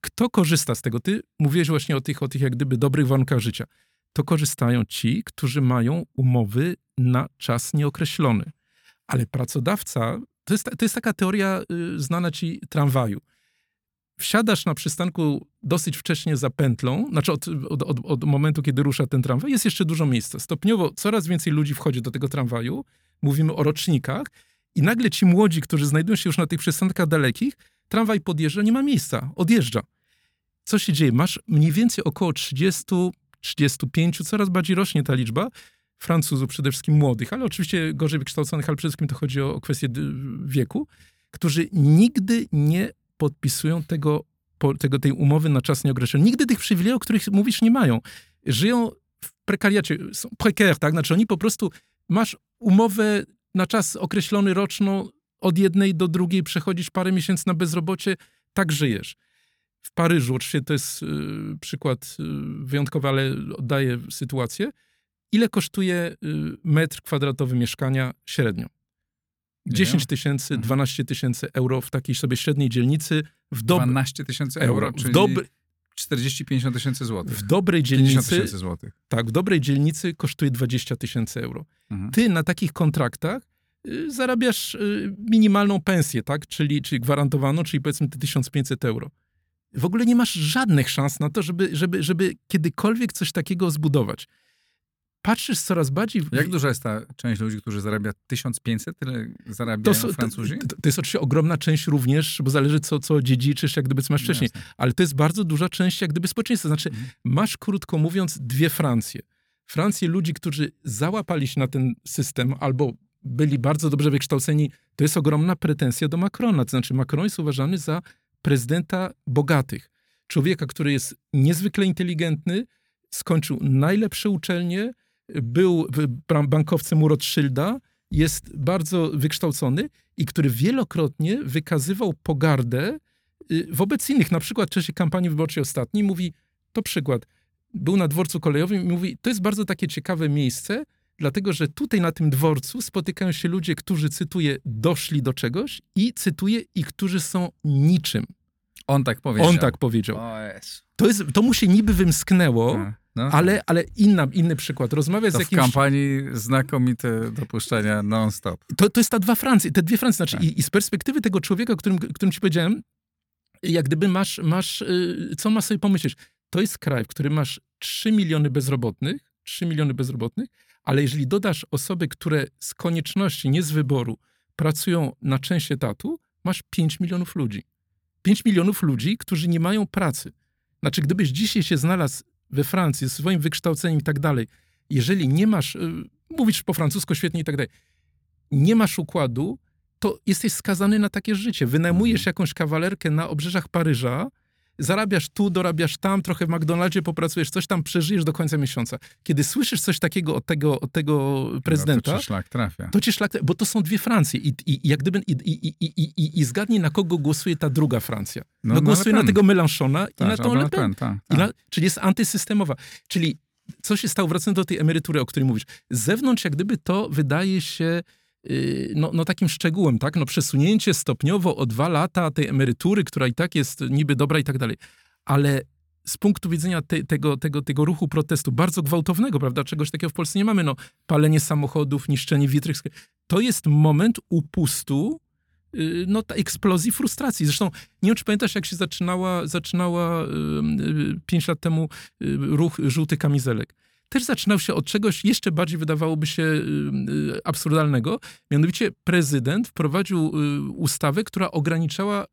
Kto korzysta z tego? Ty mówiłeś właśnie o tych, o tych jak gdyby dobrych warunkach życia. To korzystają ci, którzy mają umowy na czas nieokreślony. Ale pracodawca, to jest, to jest taka teoria y, znana ci tramwaju. Wsiadasz na przystanku dosyć wcześnie za pętlą, znaczy od, od, od, od momentu, kiedy rusza ten tramwaj, jest jeszcze dużo miejsca. Stopniowo coraz więcej ludzi wchodzi do tego tramwaju, mówimy o rocznikach, i nagle ci młodzi, którzy znajdują się już na tych przystankach dalekich, tramwaj podjeżdża, nie ma miejsca, odjeżdża. Co się dzieje? Masz mniej więcej około 30 35, coraz bardziej rośnie ta liczba. Francuzów, przede wszystkim młodych, ale oczywiście gorzej wykształconych, ale przede wszystkim to chodzi o, o kwestię wieku, którzy nigdy nie podpisują tego, tego, tej umowy na czas nieokreślony. Nigdy tych przywilejów, o których mówisz, nie mają. Żyją w prekariacie, są precaire, tak? Znaczy oni po prostu, masz umowę na czas określony roczną, od jednej do drugiej przechodzisz parę miesięcy na bezrobocie, tak żyjesz. W Paryżu, oczywiście to jest y, przykład y, wyjątkowy, ale oddaje sytuację. Ile kosztuje y, metr kwadratowy mieszkania średnio? 10 tysięcy, 12 mhm. tysięcy euro w takiej sobie średniej dzielnicy. W dob... 12 tysięcy euro, euro, czyli dob... 40-50 tysięcy złotych. W dobrej dzielnicy. złotych. Tak, w dobrej dzielnicy kosztuje 20 tysięcy euro. Mhm. Ty na takich kontraktach y, zarabiasz y, minimalną pensję, tak? Czyli, czyli gwarantowaną, czyli powiedzmy te 1500 euro. W ogóle nie masz żadnych szans na to, żeby, żeby, żeby kiedykolwiek coś takiego zbudować patrzysz coraz bardziej... W... Jak duża jest ta część ludzi, którzy zarabia 1500, tyle zarabiają to, Francuzi? To, to, jest oczywiście ogromna część również, bo zależy co, co dziedziczysz, jak gdyby co masz wcześniej. Jasne. Ale to jest bardzo duża część jak gdyby społeczeństwa. Znaczy, mhm. masz krótko mówiąc dwie Francje. Francję ludzi, którzy załapali się na ten system albo byli bardzo dobrze wykształceni, to jest ogromna pretensja do Macrona. To znaczy Macron jest uważany za prezydenta bogatych. Człowieka, który jest niezwykle inteligentny, skończył najlepsze uczelnie, był bankowcem u Rothschilda, jest bardzo wykształcony i który wielokrotnie wykazywał pogardę y, wobec innych. Na przykład w czasie kampanii wyborczej ostatniej mówi, to przykład, był na dworcu kolejowym i mówi, to jest bardzo takie ciekawe miejsce, dlatego że tutaj na tym dworcu spotykają się ludzie, którzy, cytuję, doszli do czegoś i cytuję, i którzy są niczym. On tak powiedział. On tak powiedział. To, jest, to mu się niby wymsknęło, hmm. No. Ale, ale inna, inny przykład. Rozmawiać to z jakimś... w kampanii znakomite dopuszczenia non-stop. To, to jest ta dwa Francji, te dwie Francje. Znaczy, tak. i, i, z perspektywy tego człowieka, o którym, którym ci powiedziałem, jak gdyby masz, masz yy, co masz sobie pomyśleć? To jest kraj, w którym masz 3 miliony bezrobotnych, 3 miliony bezrobotnych, ale jeżeli dodasz osoby, które z konieczności, nie z wyboru, pracują na część etatu, masz 5 milionów ludzi. 5 milionów ludzi, którzy nie mają pracy. Znaczy, gdybyś dzisiaj się znalazł we Francji, z swoim wykształceniem i tak dalej, jeżeli nie masz, y, mówisz po francusku świetnie i tak dalej, nie masz układu, to jesteś skazany na takie życie. Wynajmujesz mhm. jakąś kawalerkę na obrzeżach Paryża, zarabiasz tu, dorabiasz tam, trochę w McDonaldzie popracujesz, coś tam przeżyjesz do końca miesiąca. Kiedy słyszysz coś takiego od tego, od tego prezydenta, no, to ci szlak trafia. To ci szlak bo to są dwie Francje i, i, jak gdyby, i, i, i, i, i zgadnij na kogo głosuje ta druga Francja. No, no głosuje na tego Mélenchona i na tą Le Pen. Ta, ta. Na, czyli jest antysystemowa. Czyli co się stało, wracając do tej emerytury, o której mówisz. Z zewnątrz jak gdyby to wydaje się no, no takim szczegółem, tak? No przesunięcie stopniowo o dwa lata tej emerytury, która i tak jest niby dobra i tak dalej. Ale z punktu widzenia te, tego, tego, tego ruchu protestu, bardzo gwałtownego, prawda? Czegoś takiego w Polsce nie mamy, no palenie samochodów, niszczenie witrych. To jest moment upustu, y, no ta eksplozji frustracji. Zresztą nie wiem, czy pamiętasz, jak się zaczynała, zaczynała pięć lat temu ruch żółty kamizelek też zaczynał się od czegoś jeszcze bardziej wydawałoby się y, y, absurdalnego. Mianowicie prezydent wprowadził y, ustawę, która ograniczała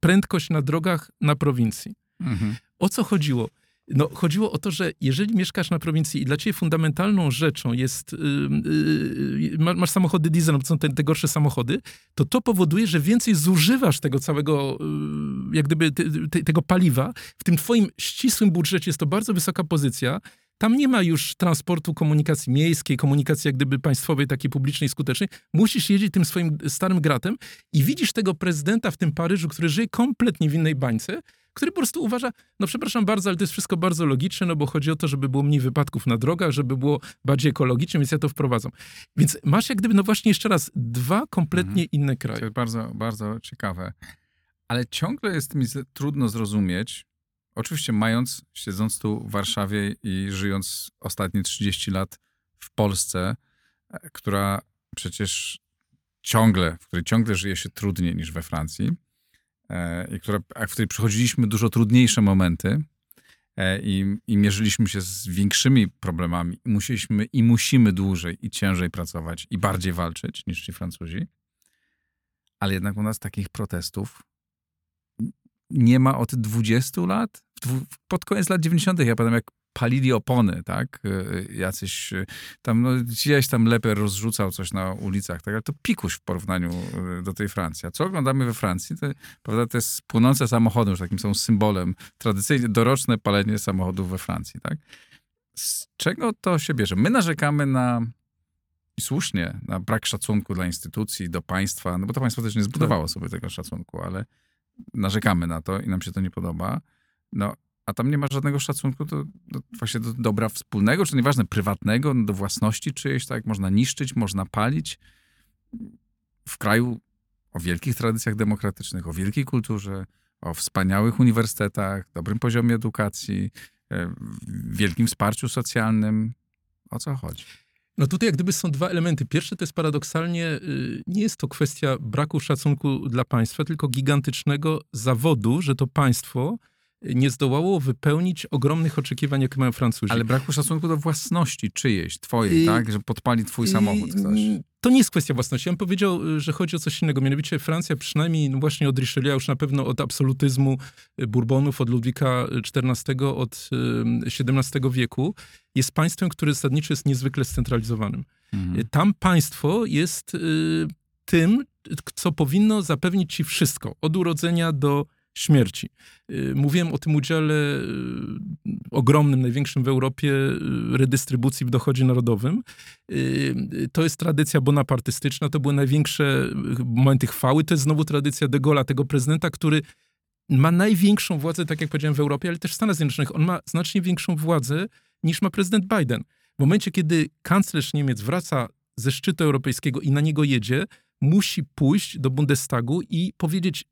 prędkość na drogach na prowincji. Mhm. O co chodziło? No, chodziło o to, że jeżeli mieszkasz na prowincji i dla ciebie fundamentalną rzeczą jest, yy, yy, masz samochody diesel, to są te, te, gorsze samochody, to to powoduje, że więcej zużywasz tego całego, yy, jak gdyby te, te, tego paliwa. W tym twoim ścisłym budżecie jest to bardzo wysoka pozycja. Tam nie ma już transportu komunikacji miejskiej, komunikacji jak gdyby państwowej, takiej publicznej, skutecznej. Musisz jeździć tym swoim starym gratem i widzisz tego prezydenta w tym Paryżu, który żyje kompletnie w innej bańce, który po prostu uważa, no przepraszam bardzo, ale to jest wszystko bardzo logiczne, no bo chodzi o to, żeby było mniej wypadków na drogach, żeby było bardziej ekologicznie, więc ja to wprowadzam. Więc masz jak gdyby, no właśnie jeszcze raz, dwa kompletnie mhm. inne kraje. To jest bardzo, bardzo ciekawe. Ale ciągle jest mi trudno zrozumieć, Oczywiście mając, siedząc tu w Warszawie i żyjąc ostatnie 30 lat w Polsce, e, która przecież ciągle, w której ciągle żyje się trudniej niż we Francji e, i która, w której przechodziliśmy dużo trudniejsze momenty e, i, i mierzyliśmy się z większymi problemami musieliśmy i musimy dłużej i ciężej pracować i bardziej walczyć niż ci Francuzi. Ale jednak u nas takich protestów nie ma od 20 lat. Pod koniec lat 90. ja pamiętam, jak palili opony, tak? Y, Jacyś y, tam, no, gdzieś tam lepiej rozrzucał coś na ulicach, tak? Ale to pikuś w porównaniu y, do tej Francji. A co oglądamy we Francji, to, prawda, to jest płonące samochody, już takim są symbolem. Tradycyjnie doroczne palenie samochodów we Francji, tak? Z czego to się bierze? My narzekamy na i słusznie, na brak szacunku dla instytucji, do państwa, no bo to państwo też nie zbudowało sobie tego szacunku, ale narzekamy na to i nam się to nie podoba. No, a tam nie ma żadnego szacunku do, do właśnie do dobra wspólnego, czy nieważne, prywatnego, do własności czyjejś, tak? Można niszczyć, można palić. W kraju o wielkich tradycjach demokratycznych, o wielkiej kulturze, o wspaniałych uniwersytetach, dobrym poziomie edukacji, e, wielkim wsparciu socjalnym. O co chodzi? No tutaj jak gdyby są dwa elementy. Pierwszy to jest paradoksalnie, y, nie jest to kwestia braku szacunku dla państwa, tylko gigantycznego zawodu, że to państwo nie zdołało wypełnić ogromnych oczekiwań, jakie mają Francuzi. Ale braku szacunku do własności czyjejś, twojej, I- tak? Że podpali twój samochód ktoś. I- To nie jest kwestia własności. Ja bym powiedział, że chodzi o coś innego. Mianowicie Francja, przynajmniej no właśnie od Richelieu, już na pewno od absolutyzmu y, Bourbonów, od Ludwika XIV, od y, XVII wieku, jest państwem, które zasadniczo jest niezwykle scentralizowanym. Mhm. Y, Tam państwo jest y, tym, co powinno zapewnić ci wszystko, od urodzenia do śmierci. Y, Mówiłem o tym udziale y, ogromnym, największym w Europie y, redystrybucji w dochodzie narodowym. To jest tradycja bonapartystyczna, to były największe momenty chwały. To jest znowu tradycja de Gaulle'a, tego prezydenta, który ma największą władzę, tak jak powiedziałem, w Europie, ale też w Stanach Zjednoczonych. On ma znacznie większą władzę niż ma prezydent Biden. W momencie, kiedy kanclerz Niemiec wraca ze szczytu europejskiego i na niego jedzie, musi pójść do Bundestagu i powiedzieć,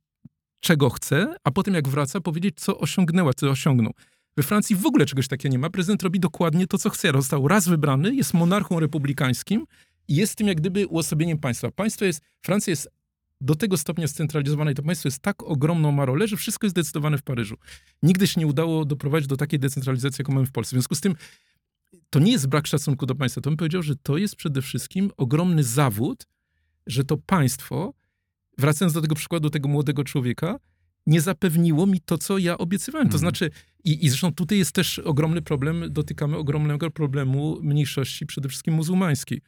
czego chce, a potem jak wraca, powiedzieć, co osiągnęła, co osiągnął. We Francji w ogóle czegoś takiego nie ma. Prezydent robi dokładnie to, co chce. Został raz wybrany, jest monarchą republikańskim i jest tym jak gdyby uosobieniem państwa. Państwo jest, Francja jest do tego stopnia scentralizowane i to państwo jest tak ogromną marolę, że wszystko jest decydowane w Paryżu. Nigdy się nie udało doprowadzić do takiej decentralizacji, jaką mamy w Polsce. W związku z tym to nie jest brak szacunku do państwa. To bym powiedział, że to jest przede wszystkim ogromny zawód, że to państwo, wracając do tego przykładu tego młodego człowieka, nie zapewniło mi to, co ja obiecywałem. To Mhm. znaczy, i, i zresztą tutaj jest też ogromny problem, dotykamy ogromnego problemu mniejszości, przede wszystkim muzułmańskiej.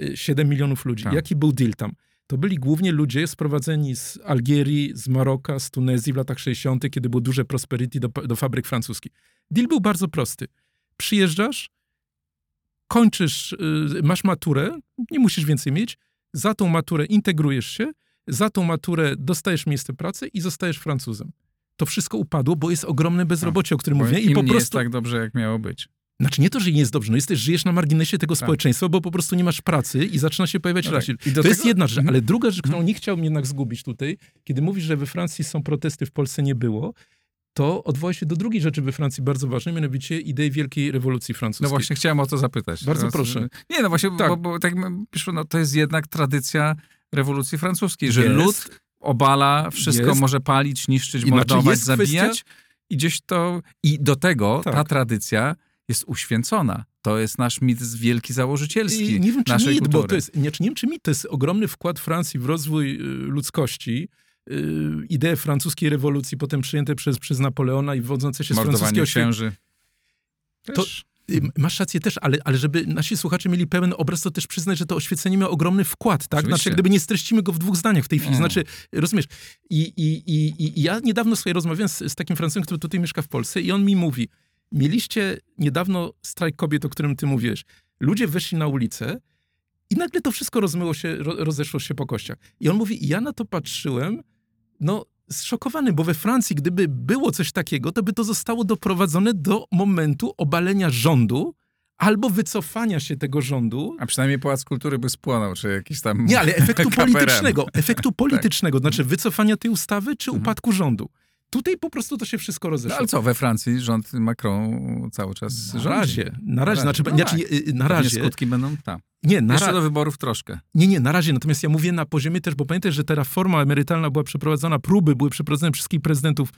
Y, 7 milionów ludzi. Tak. Jaki był deal tam? To byli głównie ludzie sprowadzeni z Algierii, z Maroka, z Tunezji w latach 60., kiedy było duże prosperity do, do fabryk francuskich. Deal był bardzo prosty. Przyjeżdżasz, kończysz, y, masz maturę, nie musisz więcej mieć, za tą maturę integrujesz się, za tą maturę dostajesz miejsce pracy i zostajesz Francuzem. To wszystko upadło, bo jest ogromne bezrobocie, o którym Bo mówię. I po nie jest prostu. tak dobrze, jak miało być. Znaczy nie to, że nie jest dobrze, no jesteś, żyjesz na marginesie tego Tak. społeczeństwa, bo po prostu nie masz pracy i zaczyna się pojawiać No rasizm. tak. Do To jest tego- jedna rzecz, Mhm. ale druga rzecz, którą nie chciałbym jednak zgubić tutaj, kiedy mówisz, że we Francji są protesty, w Polsce nie było, to odwołaj się do drugiej rzeczy we Francji bardzo ważnej, mianowicie idei Wielkiej Rewolucji Francuskiej. No właśnie chciałem o to zapytać. Bardzo Teraz, proszę. Nie, no właśnie, Tak. bo, bo tak piszą, no to jest jednak tradycja rewolucji francuskiej, że Jest. lud obala, wszystko Jest. może palić, niszczyć, I znaczy mordować, kwestia- zabijać i gdzieś to... I do tego ta Tak. tradycja jest uświęcona. To jest nasz mit wielki założycielski I nie wiem, czy naszej mit, bo kultury. to jest, nie, nie wiem, czy mit, to jest ogromny wkład Francji w rozwój y, ludzkości. Y, idee francuskiej rewolucji, potem przyjęte przez, przez Napoleona i wodzące się z francuskiego księży. To- Masz rację też, ale, ale żeby nasi słuchacze mieli pełen obraz, to też przyznać, że to oświecenie miał ogromny wkład, tak? Oczywiście. Znaczy, gdyby nie streścimy go w dwóch zdaniach w tej chwili. Nie. Znaczy, rozumiesz, i, i, i, i- ja niedawno sobie rozmawiałem z, z takim Francuzem, który tutaj mieszka w Polsce i on mi mówi, mieliście niedawno strajk kobiet, o którym ty mówisz. Ludzie weszli na ulicę i nagle to wszystko rozmyło się, ro, rozeszło się po kościach. I on mówi, ja na to patrzyłem, no zszokowany, bo we Francji, gdyby było coś takiego, to by to zostało doprowadzone do momentu obalenia rządu albo wycofania się tego rządu. A przynajmniej Pałac Kultury by spłonął, czy jakiś tam... Nie, ale efektu politycznego. Efektu politycznego, znaczy wycofania tej ustawy czy Mhm. upadku rządu. Tutaj po prostu to się wszystko No, rozeszło. ale co, we Francji rząd Macron cały czas na rządzi. razie, na razie, znaczy, No znaczy, tak. na Pewnie razie, skutki będą tam. nie, na, Jeszcze do wyborów troszkę. nie, nie, na razie, natomiast ja mówię na poziomie też, bo pamiętaj, że ta reforma emerytalna była przeprowadzona, próby były przeprowadzone wszystkich prezydentów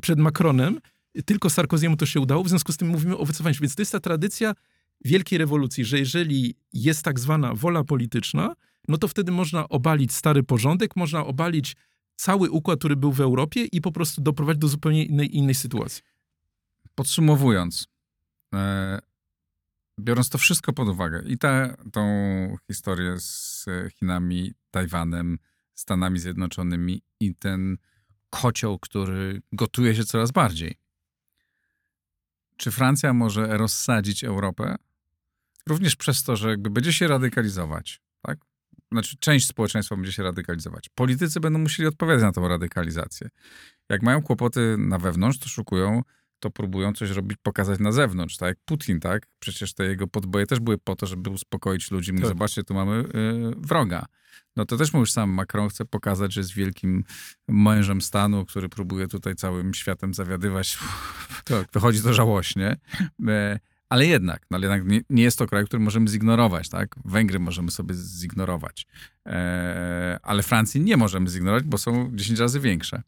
przed Macronem, tylko Sarkoziemu to się udało, w związku z tym mówimy o wycofaniu się, więc to jest ta tradycja wielkiej rewolucji, że jeżeli jest tak zwana wola polityczna, no to wtedy można obalić stary porządek, można obalić cały układ, który był w Europie i po prostu doprowadzić do zupełnie innej, innej sytuacji. Podsumowując, e, biorąc to wszystko pod uwagę i tę tą historię z Chinami, Tajwanem, Stanami Zjednoczonymi i ten kocioł, który gotuje się coraz bardziej. Czy Francja może rozsadzić Europę? Również przez to, że jakby będzie się radykalizować? Znaczy, część społeczeństwa będzie się radykalizować. Politycy będą musieli odpowiadać na tą radykalizację. Jak mają kłopoty na wewnątrz, to szukują to próbują coś robić, pokazać na zewnątrz, tak jak Putin, tak? Przecież te jego podboje też były po to, żeby uspokoić ludzi. Mówię, tak. zobaczcie, tu mamy y, wroga. No to też mówisz sam, Macron chce pokazać, że jest wielkim mężem stanu, który próbuje tutaj całym światem zawiadywać. Tak. Wychodzi to żałośnie. Ale jednak, no ale jednak nie, nie, jest to kraj, który możemy zignorować, tak? Węgry możemy sobie zignorować. E, ale Francji nie możemy zignorować, bo są 10 razy większe.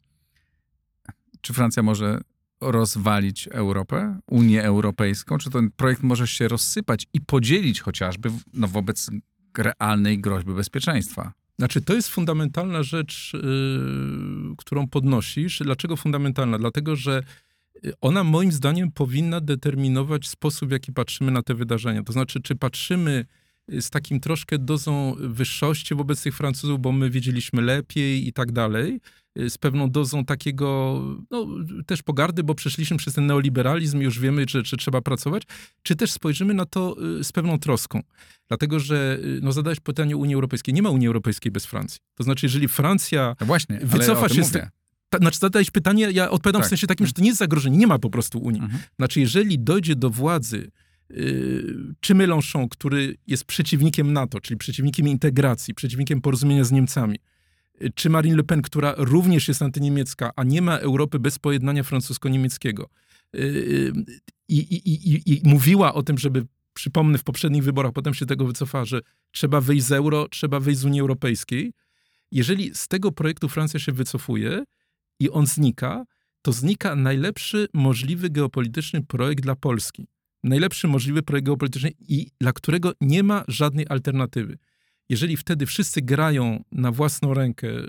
Czy Francja może rozwalić Europę, Unię Europejską? Czy ten projekt może się rozsypać i podzielić chociażby no, wobec realnej groźby bezpieczeństwa? Znaczy, to jest fundamentalna rzecz, yy, którą podnosisz. Dlaczego fundamentalna? Dlatego, że ona moim zdaniem powinna determinować sposób, w jaki patrzymy na te wydarzenia. To znaczy, czy patrzymy z takim troszkę dozą wyższości wobec tych Francuzów, bo my wiedzieliśmy lepiej i tak dalej, z pewną dozą takiego, no, też pogardy, bo przeszliśmy przez ten neoliberalizm i już wiemy, że, że trzeba pracować, czy też spojrzymy na to y, z pewną troską. Dlatego, że y, no, zadałeś pytanie Unii Europejskiej. Nie ma Unii Europejskiej bez Francji. To znaczy, jeżeli Francja no właśnie, wycofa się z tego. Znaczy, zadałeś pytanie, ja odpowiadam tak. w sensie takim, że to nie jest zagrożenie, nie ma po prostu Unii. Mhm. Znaczy, jeżeli dojdzie do władzy yy, czy Mélenchon, który jest przeciwnikiem NATO, czyli przeciwnikiem integracji, przeciwnikiem porozumienia z Niemcami, czy Marine Le Pen, która również jest antyniemiecka, a nie ma Europy bez pojednania francusko-niemieckiego. Yy, I, i, i, I mówiła o tym, żeby, przypomnę, w poprzednich wyborach, potem się tego wycofała, że trzeba wyjść z euro, trzeba wyjść z Unii Europejskiej. Jeżeli z tego projektu Francja się wycofuje i on znika, to znika najlepszy możliwy geopolityczny projekt dla Polski. Najlepszy możliwy projekt geopolityczny i dla którego nie ma żadnej alternatywy jeżeli wtedy wszyscy grają na własną rękę y,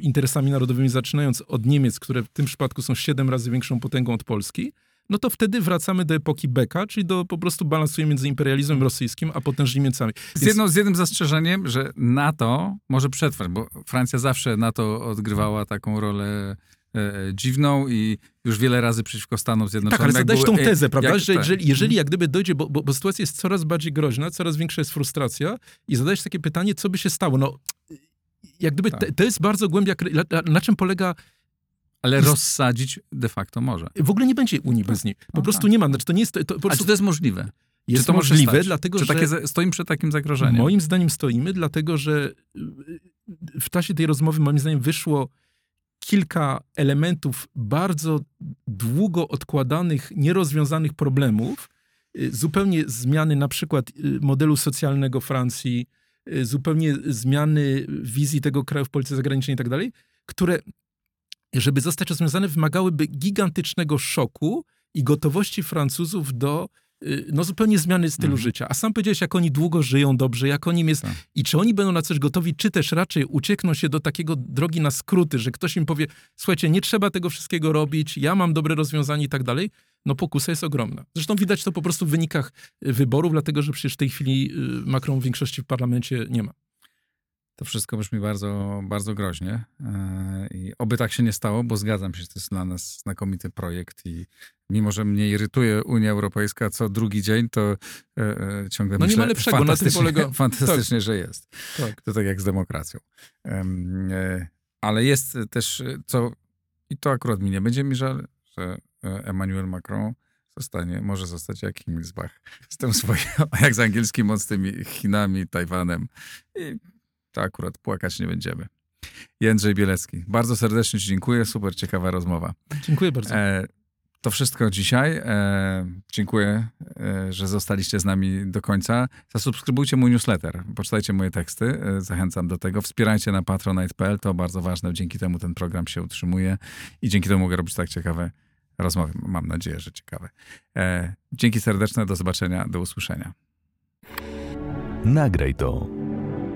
interesami narodowymi, zaczynając od Niemiec, które w tym przypadku są siedem razy większą potęgą od Polski, no to wtedy wracamy do epoki Beka, czyli do po prostu balansuje między imperializmem rosyjskim a potężnymi Niemcami. Z, jedną, z jednym zastrzeżeniem, że NATO może przetrwać, bo Francja zawsze NATO odgrywała taką rolę E, dziwną i już wiele razy przeciwko Stanom Zjednoczonym. Tak, ale zadać tą tezę, prawda, jak, że jeżeli, jeżeli jak gdyby dojdzie, bo, bo, bo, sytuacja jest coraz bardziej groźna, coraz większa jest frustracja i zadajesz takie pytanie, co by się stało? No, jak gdyby tak. to jest bardzo głębia, na, na czym polega ale rozsadzić de facto może. W ogóle nie będzie Unii bez niej. Po no prostu tak. nie ma. Znaczy, to nie jest, to, to, A czy to jest możliwe? Jest czy to możliwe, dlatego czy że... Takie, stoimy przed takim zagrożeniem? Moim zdaniem stoimy, dlatego że w czasie tej rozmowy moim zdaniem wyszło kilka elementów bardzo długo odkładanych, nierozwiązanych problemów, y, zupełnie zmiany na przykład y, modelu socjalnego Francji, y, zupełnie zmiany wizji tego kraju w polityce zagranicznej i tak dalej, które, żeby zostać rozwiązane, wymagałyby gigantycznego szoku i gotowości Francuzów do Y, no zupełnie zmiany stylu mhm. życia. A sam powiedziałeś, jak oni długo żyją dobrze, jak oni jest... Tak. I czy oni będą na coś gotowi, czy też raczej uciekną się do takiego drogi na skróty, że ktoś im powie, słuchajcie, nie trzeba tego wszystkiego robić, ja mam dobre rozwiązanie i tak dalej. No pokusa jest ogromna. Zresztą widać to po prostu w wynikach y, wyborów, dlatego że przecież w tej chwili y, Macron większości w parlamencie nie ma. To wszystko brzmi bardzo, bardzo groźnie e, i oby tak się nie stało, bo zgadzam się, że to jest dla nas znakomity projekt i mimo, że mnie irytuje Unia Europejska co drugi dzień, to e, e, ciągle no myślę, nie ma lepszego, fantastycznie, na tym polega... fantastycznie tak. że jest. Tak. To tak jak z demokracją. Ale jest też, co i to akurat mi nie będzie mi żal, że Emmanuel Macron zostanie, może zostać jak Himmelsbach z tym swoim, jak z angielskim, on z tymi Chinami, Tajwanem. I to akurat płakać nie będziemy. Jędrzej Bielecki, bardzo serdecznie Ci dziękuję, super ciekawa rozmowa. Dziękuję bardzo. E, to wszystko dzisiaj. E, dziękuję, e, że zostaliście z nami do końca. Zasubskrybujcie mój newsletter, poczytajcie moje teksty, e, zachęcam do tego. Wspierajcie na patronite.pl, to bardzo ważne. Dzięki temu ten program się utrzymuje i dzięki temu mogę robić tak ciekawe rozmowy. Mam nadzieję, że ciekawe. E, dzięki serdeczne, do zobaczenia, do usłyszenia. Nagraj to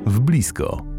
w blisko.